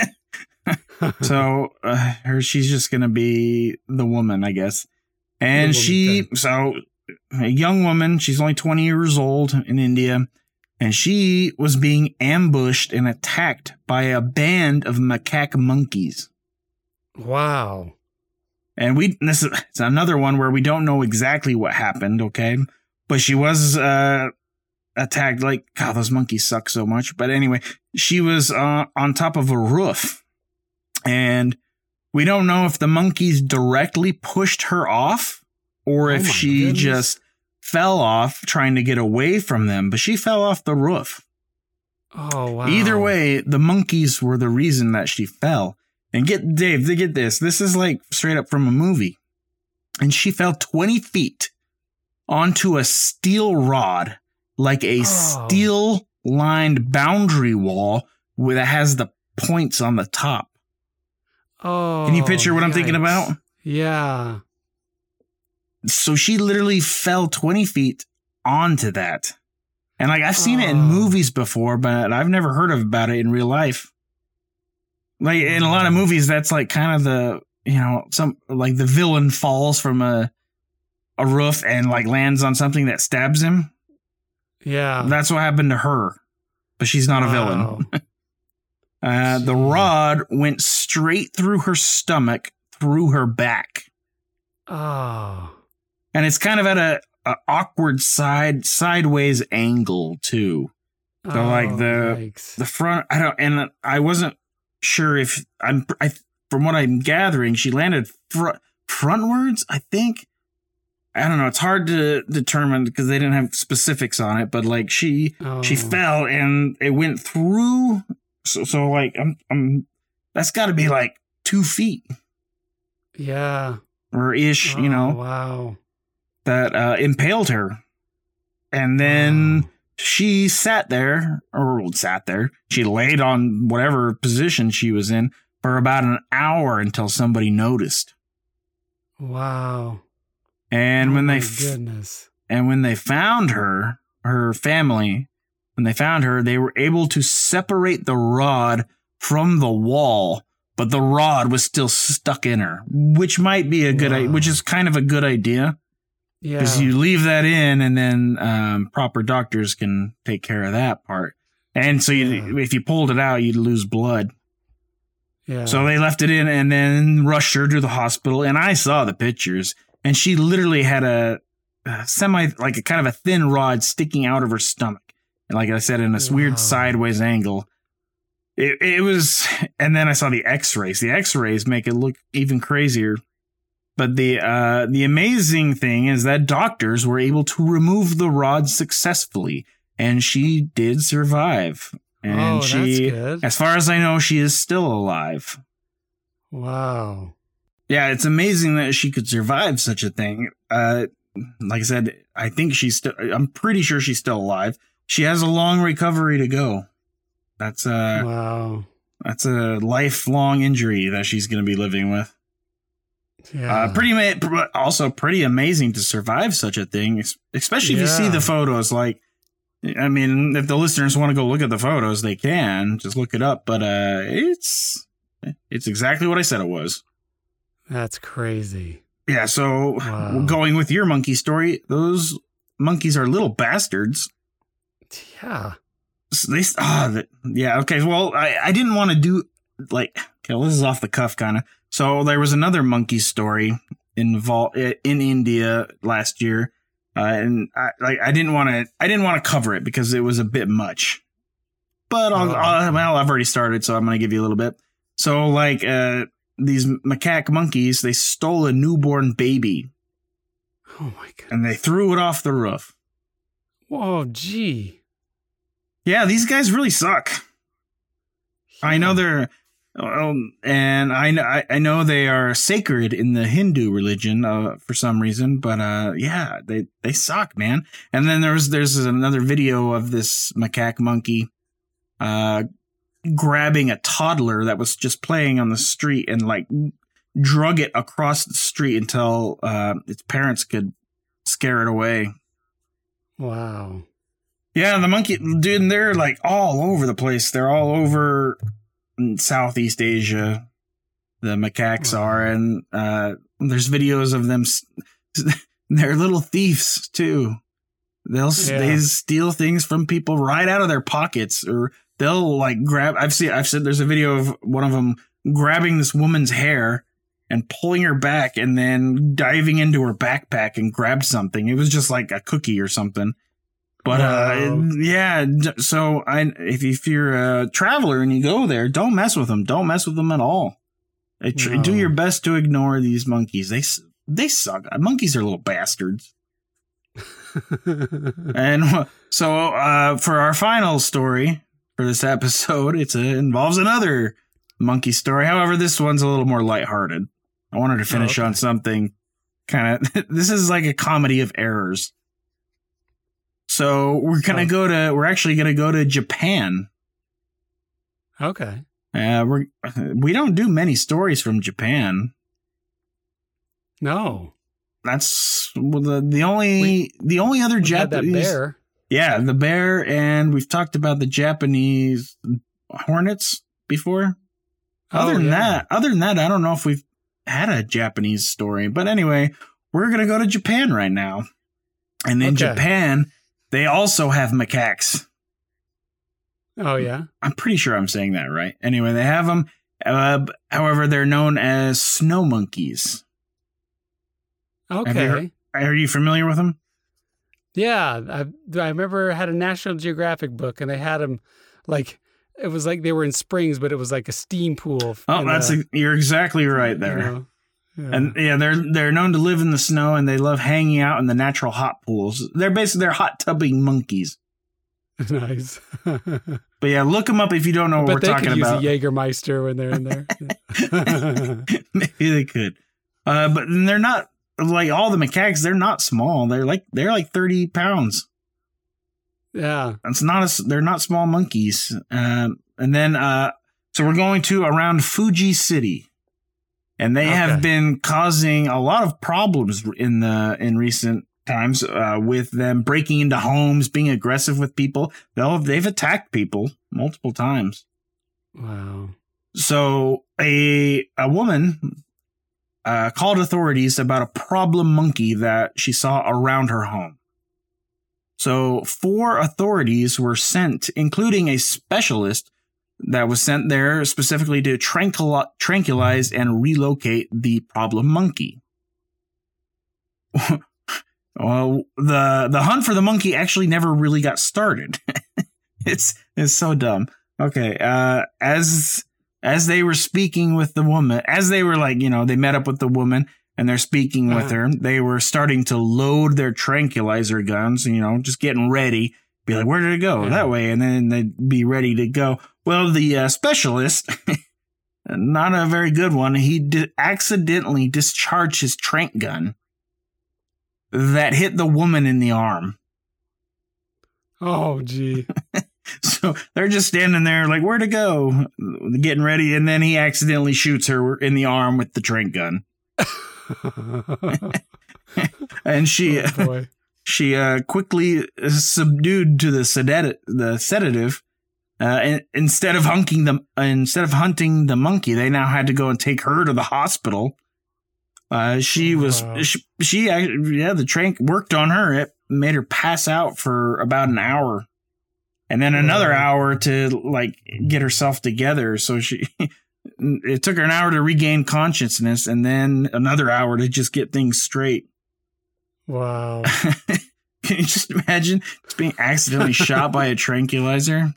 <laughs> so uh, her, she's just gonna be the woman, I guess. And she, so a young woman. She's only twenty years old in India, and she was being ambushed and attacked by a band of macaque monkeys. wow. And we this is it's another one where we don't know exactly what happened, okay? But she was uh attacked. Like, God, those monkeys suck so much. But anyway, she was uh, on top of a roof, and we don't know if the monkeys directly pushed her off or Oh if she goodness. just fell off trying to get away from them. But she fell off the roof. Oh wow. Either way, the monkeys were the reason that she fell. And get Dave, they get this. This is like straight up from a movie. And she fell 20 feet onto a steel rod, like a Oh. steel lined boundary wall that has the points on the top. Oh. Can you oh, picture what I'm thinking about? Yeah. So she literally fell 20 feet onto that. And like I've seen it in Oh. movies before, but I've never heard of about it in real life. Like in a lot of movies, that's like kind of the you know, some like the villain falls from a a roof and like lands on something that stabs him. Yeah. That's what happened to her. But she's not a villain. <laughs> Uh, the rod went straight through her stomach, through her back. Oh. And it's kind of at a, a awkward side sideways angle too So, oh, like, Oh, the- yikes. the front i don't and i wasn't sure if i'm i from what i'm gathering she landed fr- frontwards i think i don't know it's hard to determine because they didn't have specifics on it but like she oh. she fell and it went through so, so like i'm i'm that's got to be like two feet Yeah. or ish you Oh, know Wow. That uh, impaled her. And then she sat there, or sat there. She laid on whatever position she was in for about an hour until somebody noticed. Wow. And Oh when they goodness. and when they found her, her family, when they found her, they were able to separate the rod from the wall, but the rod was still stuck in her, which might be a good, Wow. which is kind of a good idea. Yeah. because you leave that in and then um, proper doctors can take care of that part and so you, Yeah. if you pulled it out you'd lose blood yeah. so they left it in and then rushed her to the hospital and i saw the pictures and she literally had a, a semi like a kind of a thin rod sticking out of her stomach and like i said in this Wow. weird sideways angle it, it was and then i saw the x-rays the x-rays make it look even crazier but the uh, the amazing thing is that doctors were able to remove the rod successfully, and she did survive. And oh, that's she, good. as far as I know, she is still alive. Wow. Yeah, it's amazing that she could survive such a thing. Uh, like I said, I think she's still. I'm pretty sure she's still alive. She has a long recovery to go. That's a wow. that's a lifelong injury that she's going to be living with. Yeah. Uh, pretty ma- also pretty amazing to survive such a thing, especially if you see the photos. Like, I mean, if the listeners want to go look at the photos, they can just look it up. But uh, it's it's exactly what I said it was. That's crazy. Yeah. So Wow. going with your monkey story, those monkeys are little bastards. Yeah. So they ah the, yeah okay. Well, I I didn't want to do like okay. Well, this is off the cuff kind of. So there was another monkey story involved in India last year, uh, and I like I didn't want to I didn't want to cover it because it was a bit much. But I'll, Oh. I'll well I've already started, so I'm gonna give you a little bit. So like uh these macaque monkeys, they stole a newborn baby Oh my god. and they threw it off the roof. Whoa, gee. Yeah, these guys really suck. I know they're, um, and I know I- know they are sacred in the Hindu religion uh, for some reason, but uh, yeah, they they suck, man. And then there's there's another video of this macaque monkey, uh, grabbing a toddler that was just playing on the street and like drug it across the street until uh, its parents could scare it away. Wow. Yeah, the monkey, dude, they're like all over the place. They're all over Southeast Asia. The macaques Wow. are, and uh, there's videos of them. <laughs> They're little thieves too. They'll Yeah. they steal things from people right out of their pockets, or they'll like grab. I've seen. I've said there's a video of one of them grabbing this woman's hair and pulling her back, and then diving into her backpack and grabbed something. It was just like a cookie or something But Wow. uh, yeah, so I if if you're a traveler and you go there, don't mess with them. Don't mess with them at all. Uh, tr- No. Do your best to ignore these monkeys. They they suck. Monkeys are little bastards. <laughs> And so uh, for our final story for this episode, it involves another monkey story. However, this one's a little more lighthearted. I wanted to finish okay. on something kind of. <laughs> this is like a comedy of errors. So we're gonna Oh. go to. We're actually gonna go to Japan. okay. Uh, we're we don't do many stories from Japan. No. That's well, the the only the only other We Japanese. bear. Yeah, the bear, and we've talked about the Japanese hornets before. Other Oh, than yeah. that, other than that, I don't know if we've had a Japanese story. But anyway, we're gonna go to Japan right now, and in Okay. Japan, they also have macaques. Oh yeah. I'm pretty sure I'm saying that right. Anyway, they have them. Uh, however, they're known as snow monkeys. you Okay. heard- Are you familiar with them? Yeah, I I remember I had a National Geographic book, and they had them like it was like they were in springs, but it was like a steam pool. Oh, that's the- you're exactly right you there. know, yeah. And yeah, they're they're known to live in the snow and they love hanging out in the natural hot pools. They're basically they're hot tubbing monkeys. <laughs> nice. <laughs> But yeah, look them up if you don't know what we're talking about. they talking could about. use a Jägermeister when they're in there. <laughs> Maybe they could. Uh, but they're not like all the macaques. They're not small. They're like they're like thirty pounds. yeah. It's not a, they're not small monkeys. Um, and then uh, so we're going to around Fuji City, and they Okay. have been causing a lot of problems in the in recent times uh, with them breaking into homes, being aggressive with people. They'll they've attacked people multiple times. Wow. So a a woman uh, called authorities about a problem monkey that she saw around her home. So four authorities were sent, including a specialist that was sent there specifically to tranquil- tranquilize and relocate the problem monkey. <laughs> well, the the hunt for the monkey actually never really got started. <laughs> it's it's so dumb. Okay, uh, as as they were speaking with the woman, as they were like, you know, they met up with the woman and they're speaking with Uh-huh. her, they were starting to load their tranquilizer guns, you know, just getting ready. Be like, where did it go? Yeah. That way, and then they'd be ready to go. Well, the uh, specialist, <laughs> not a very good one, he di- accidentally discharged his trank gun that hit the woman in the arm. Oh, gee. <laughs> So they're just standing there, like, where to go? Getting ready. And then he accidentally shoots her in the arm with the trank gun. <laughs> And she, oh, she uh, quickly subdued to the sedative, the sedative. Uh, instead of hunting the instead of hunting the monkey, they now had to go and take her to the hospital. Uh, she was Wow. she, she yeah the trank worked on her. It made her pass out for about an hour, and then another Wow. hour to like get herself together. So she <laughs> it took her an hour to regain consciousness, and then another hour to just get things straight. Wow. <laughs> Can you just imagine just being accidentally shot by a <laughs> tranquilizer?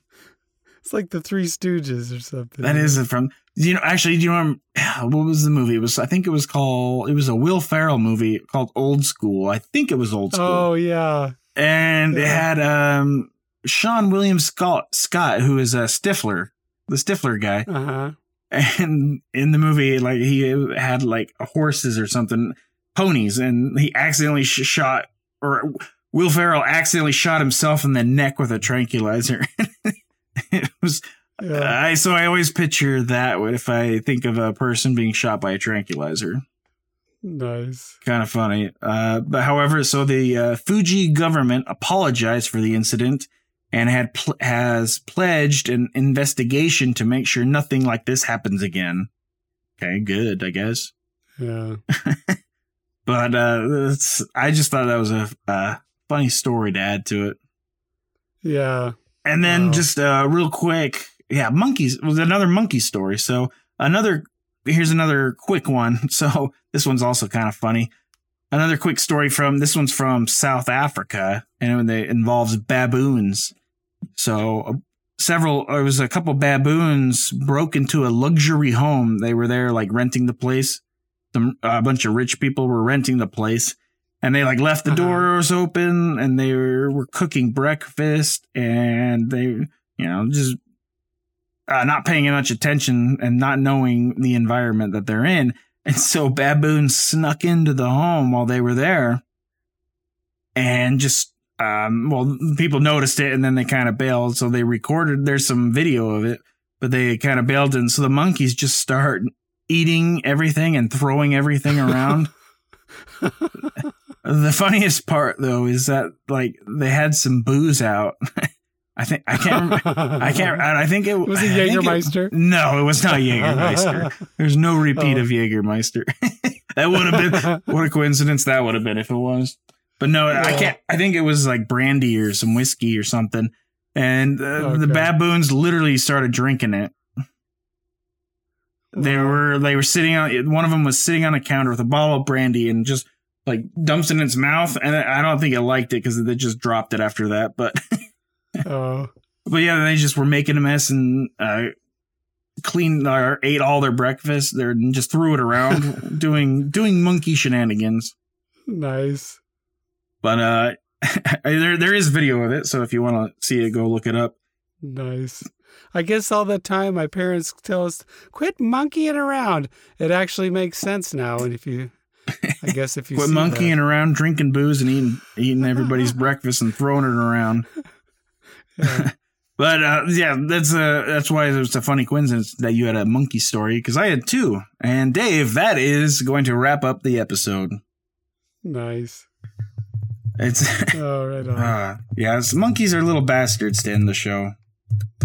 It's like the Three Stooges or something. That is it from. You know? Actually, do you know <sighs> what was the movie? It was. I think it was called. It was a Will Ferrell movie called Old School. I think it was Old School, Oh, yeah. and it had um Seann William Scott Scott, who is a Stifler, the Stifler guy, Uh huh. and in the movie, like he had like horses or something, ponies, and he accidentally sh- shot or Will Ferrell accidentally shot himself in the neck with a tranquilizer. <laughs> <laughs> it was Yeah. I so I always picture that if I think of a person being shot by a tranquilizer. nice. Kind of funny. Uh, but however, so the uh, Fuji government apologized for the incident and had pl- has pledged an investigation to make sure nothing like this happens again. Okay, good, I guess. Yeah. <laughs> But uh, it's, I just thought that was a, uh funny story to add to it. Yeah. And then Wow. just uh, real quick, yeah, monkeys was another monkey story. So another here's another quick one. <laughs> So this one's also kind of funny. another quick story from this one's from South Africa, and it involves baboons. So uh, several, it was a couple baboons broke into a luxury home. They were there like renting the place. Some, a bunch of rich people were renting the place, and they like left the Uh-huh. doors open, and they were, were cooking breakfast, and they, you know, just uh, not paying much attention and not knowing the environment that they're in. And so baboons snuck into the home while they were there and just, um, well, people noticed it and then they kind of bailed. So they recorded, there's some video of it, but they kind of bailed. And so the monkeys just start eating everything and throwing everything around. <laughs> the funniest part though is that like they had some booze out. <laughs> I think I can't. remember- I can't. <laughs> I think it Was it think Jägermeister? no, it was not <laughs> Jägermeister. There's no repeat Oh. of Jägermeister. that would have been what a coincidence that would have been if it was. But no, I can't. I think it was like brandy or some whiskey or something. And uh, the baboons literally started drinking it. They were they were sitting on one of them was sitting on a counter with a bottle of brandy and just like dumps it in its mouth. And I don't think it liked it because they just dropped it after that. But <laughs> Oh, but yeah, they just were making a mess and uh, cleaned or ate all their breakfast. They just threw it around, <laughs> doing doing monkey shenanigans. nice. But uh, <laughs> there there is video of it, so if you want to see it, go look it up. Nice. I guess all the time my parents tell us, quit monkeying around. It actually makes sense now. And if you, I guess if you Quit monkeying around, drinking booze, and eating eating everybody's <laughs> breakfast and throwing it around. yeah. <laughs> But uh, yeah, that's uh, that's why it's a funny coincidence that you had a monkey story because I had two. And Dave, that is going to wrap up the episode. nice. It's <laughs> Oh, right on. uh, yeah, it's- monkeys are little bastards to end the show.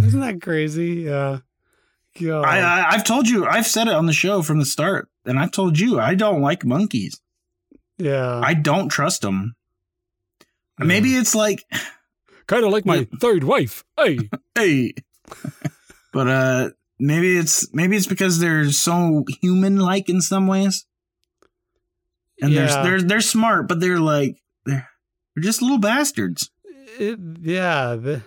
Isn't that crazy? Yeah. God. I, I I've told you, I've said it on the show from the start, and I've told you I don't like monkeys. yeah. I don't trust them. Maybe it's like, kind of like my third wife. Hey. <laughs> hey, <laughs> but uh, maybe it's maybe it's because they're so human-like in some ways, and Yeah. they're they're they're smart, but they're like they're they're just little bastards. It, yeah. The,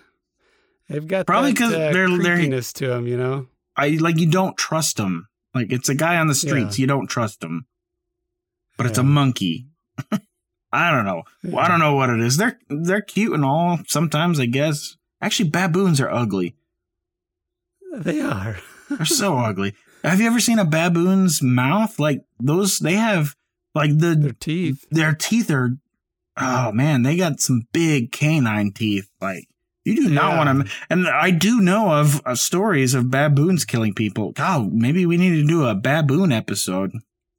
they've got Probably because uh, they're- they're- to them, you know? I like you don't trust them. Like it's a guy on the streets, you don't trust him. But it's a monkey. <laughs> I don't know. Well, I don't know what it is. They're they're cute and all. Sometimes I guess. Actually, baboons are ugly. They are. <laughs> They're so ugly. Have you ever seen a baboon's mouth? Like those, they have like Their the teeth. their teeth are. Oh man, they got some big canine teeth. Like you do not Yeah. want to. And I do know of uh, stories of baboons killing people. God, maybe we need to do a baboon episode.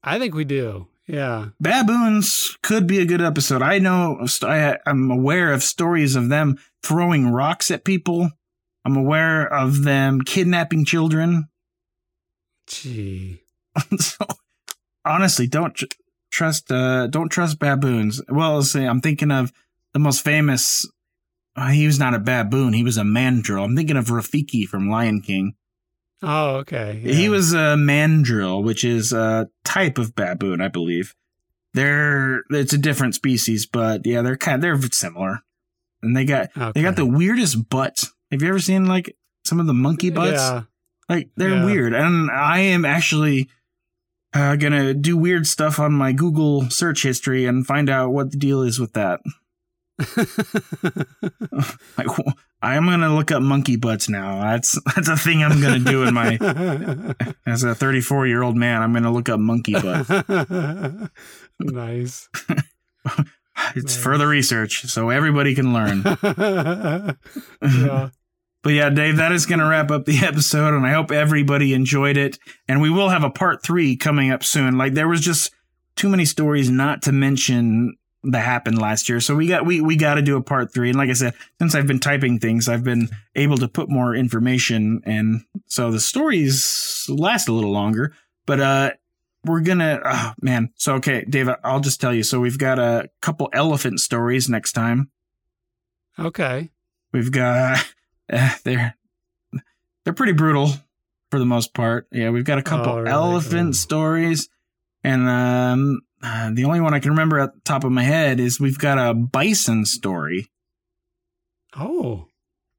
I think we do. Yeah. Baboons could be a good episode. I know. I, I'm aware of stories of them throwing rocks at people. I'm aware of them kidnapping children. Gee. <laughs> so honestly, don't tr- trust. Uh, don't trust baboons. Well, see. I'm thinking of the most famous. Uh, he was not a baboon. He was a mandrill. I'm thinking of Rafiki from Lion King. Oh, okay. He was a mandrill, which is a type of baboon, I believe. They're it's a different species, but yeah, they're kind of, they're similar. And they got they got the weirdest butts. Have you ever seen like some of the monkey butts? Yeah. Like they're Yeah. weird, and I am actually uh, gonna do weird stuff on my Google search history and find out what the deal is with that. <laughs> Like, I'm gonna look up monkey butts now. That's that's a thing I'm gonna do in my <laughs> as a 34 year old man. I'm gonna look up monkey butts. <laughs> nice. It's Nice. further research, so everybody can learn. yeah. But yeah, Dave, that is going to wrap up the episode, and I hope everybody enjoyed it. And we will have a part three coming up soon. Like there was just too many stories not to mention that happened last year, so we got we we got to do a part three. And like I said, since I've been typing things, I've been able to put more information, and so the stories last a little longer. But uh, we're gonna, oh man. So okay, Dave, I'll just tell you. So we've got a couple elephant stories next time. Okay. We've got uh, <laughs> they're they're pretty brutal for the most part. Yeah, we've got a couple Oh, elephant Oh. stories, and um, uh, the only one I can remember at the top of my head is we've got a bison story Oh,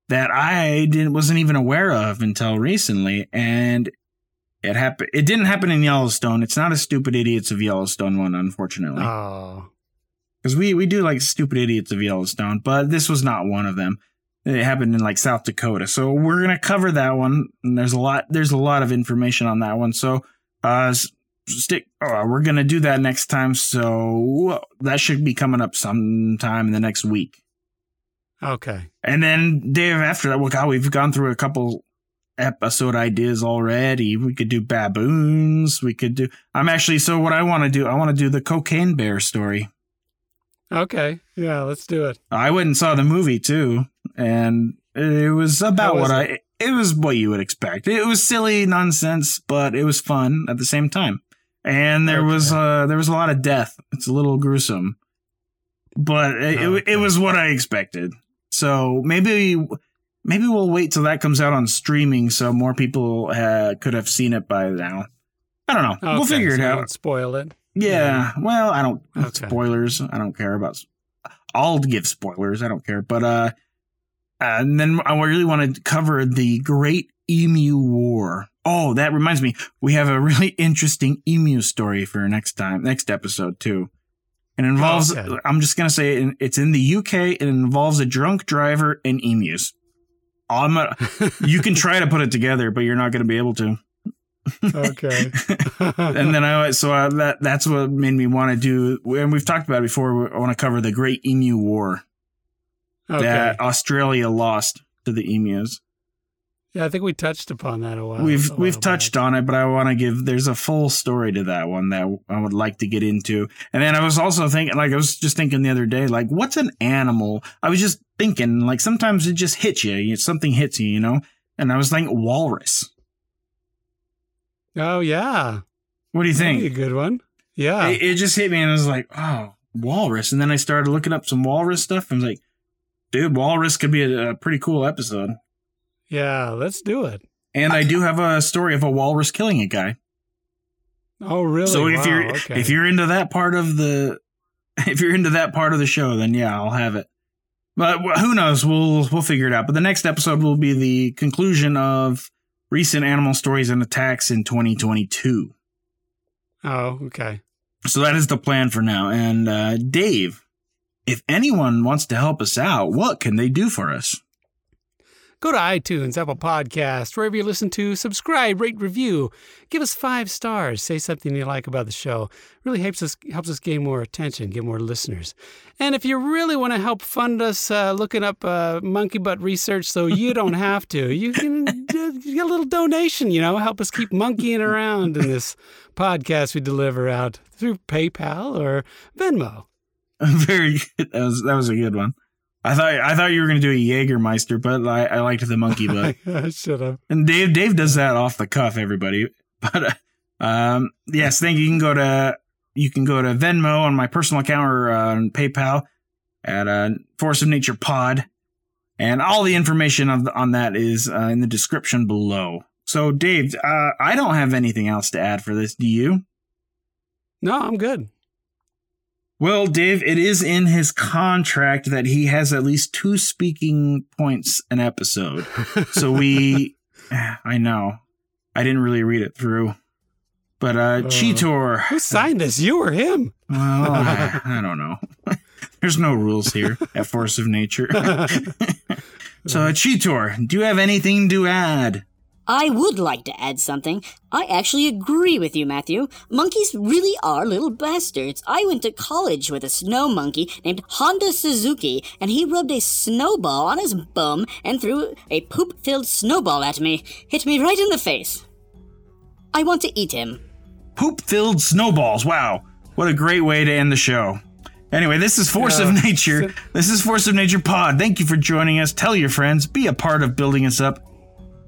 that I didn't wasn't even aware of until recently, and it happened. It didn't happen in Yellowstone. It's not a stupid idiots of Yellowstone one, unfortunately, oh, because we we do like stupid idiots of Yellowstone, but this was not one of them. It happened in like South Dakota, so we're gonna cover that one. And there's a lot. There's a lot of information on that one. So, uh, stick. Uh, we're gonna do that next time. So that should be coming up sometime in the next week. okay. And then Dave, after that, well, God, we've gone through a couple episode ideas already. We could do baboons. We could do. I'm actually so what I want to do. I want to do the cocaine bear story. Okay. Yeah, let's do it. I went and saw the movie too, and it was about was what I. It was what you would expect. It was silly nonsense, but it was fun at the same time. And there was Okay. uh there was a lot of death. It's a little gruesome, but it, it, Okay. it was what I expected. So maybe maybe we'll wait till that comes out on streaming, so more people uh, could have seen it by now. I don't know. we'll Okay, figure it out. Spoil it. Yeah. Well, I don't spoilers. I don't care about. I'll give spoilers. I don't care. But uh, and then I really want to cover the Great Emu War. Oh, that reminds me. We have a really <laughs> interesting emu story for next time, next episode too. It involves. Okay. I'm just gonna say it, it's in the UK. It involves a drunk driver and emus. I'm a, you can try to put it together, but you're not going to be able to. okay. <laughs> <laughs> and then I so I, that that's what made me want to do. And we've talked about it before. I want to cover the Great Emu War okay. that Australia lost to the emus. Yeah, I think we touched upon that a while. we've a we've while touched back. on it, but I want to give. There's a full story to that one that I would like to get into. And then I was also thinking, like I was just thinking the other day, like what's an animal? I was just thinking, like sometimes it just hits you. Something hits you, you know. And I was thinking walrus. Oh yeah, What do you That'd think? be a good one. Yeah. it, it just hit me and I was like, oh, walrus. And then I started looking up some walrus stuff and I was like, dude, walrus could be a, a pretty cool episode. Yeah. Let's do it. And I do have a story of a walrus killing a guy. Oh really? so if Wow, you're okay. if you're into that part of the <laughs> if you're into that part of the show, then yeah, I'll have it. But who knows? We'll we'll figure it out. But the next episode will be the conclusion of recent animal stories and attacks in 2022. oh okay. So that is the plan for now. And uh, Dave, if anyone wants to help us out, what can they do for us? Go to iTunes, Apple Podcast, wherever you listen to, subscribe, rate, review, give us five stars, say something you like about the show. Really helps us helps us gain more attention, get more listeners. And if you really want to help fund us uh, looking up uh, monkey butt research, so you don't <laughs> have to, you can get a little donation. You know, help us keep monkeying around in this podcast we deliver out through PayPal or Venmo. <laughs> Very good. That was that was a good one. I thought I thought you were going to do a Jägermeister, but I, I liked the monkey <laughs> butt. I should have. And Dave, Dave does that off the cuff, everybody. <laughs> But uh, um, yes, thank you. You can go to you can go to Venmo on my personal account or uh, on PayPal at uh, Force of Nature Pod, and all the information of on that is uh, in the description below. So, Dave, uh, I don't have anything else to add for this. Do you? No, I'm good. Well, Dave, it is in his contract that he has at least two speaking points an episode. So we, <laughs> <sighs> I know, I didn't really read it through, but uh, Uh. Cheetor. Who signed this? You or him? Well, I, <laughs> I don't know. <laughs> There's no rules here at Force of Nature. so, uh, Cheetor, do you have anything to add? I would like to add something. I actually agree with you, Matthew. Monkeys really are little bastards. I went to college with a snow monkey named Honda Suzuki, and he rubbed a snowball on his bum and threw a poop filled snowball at me. Hit me right in the face. I want to eat him. Poop filled snowballs. Wow. What a great way to end the show. Anyway, this is Force of Yeah. Nature. This is Force of Nature Pod. Thank you for joining us. Tell your friends, be a part of building us up,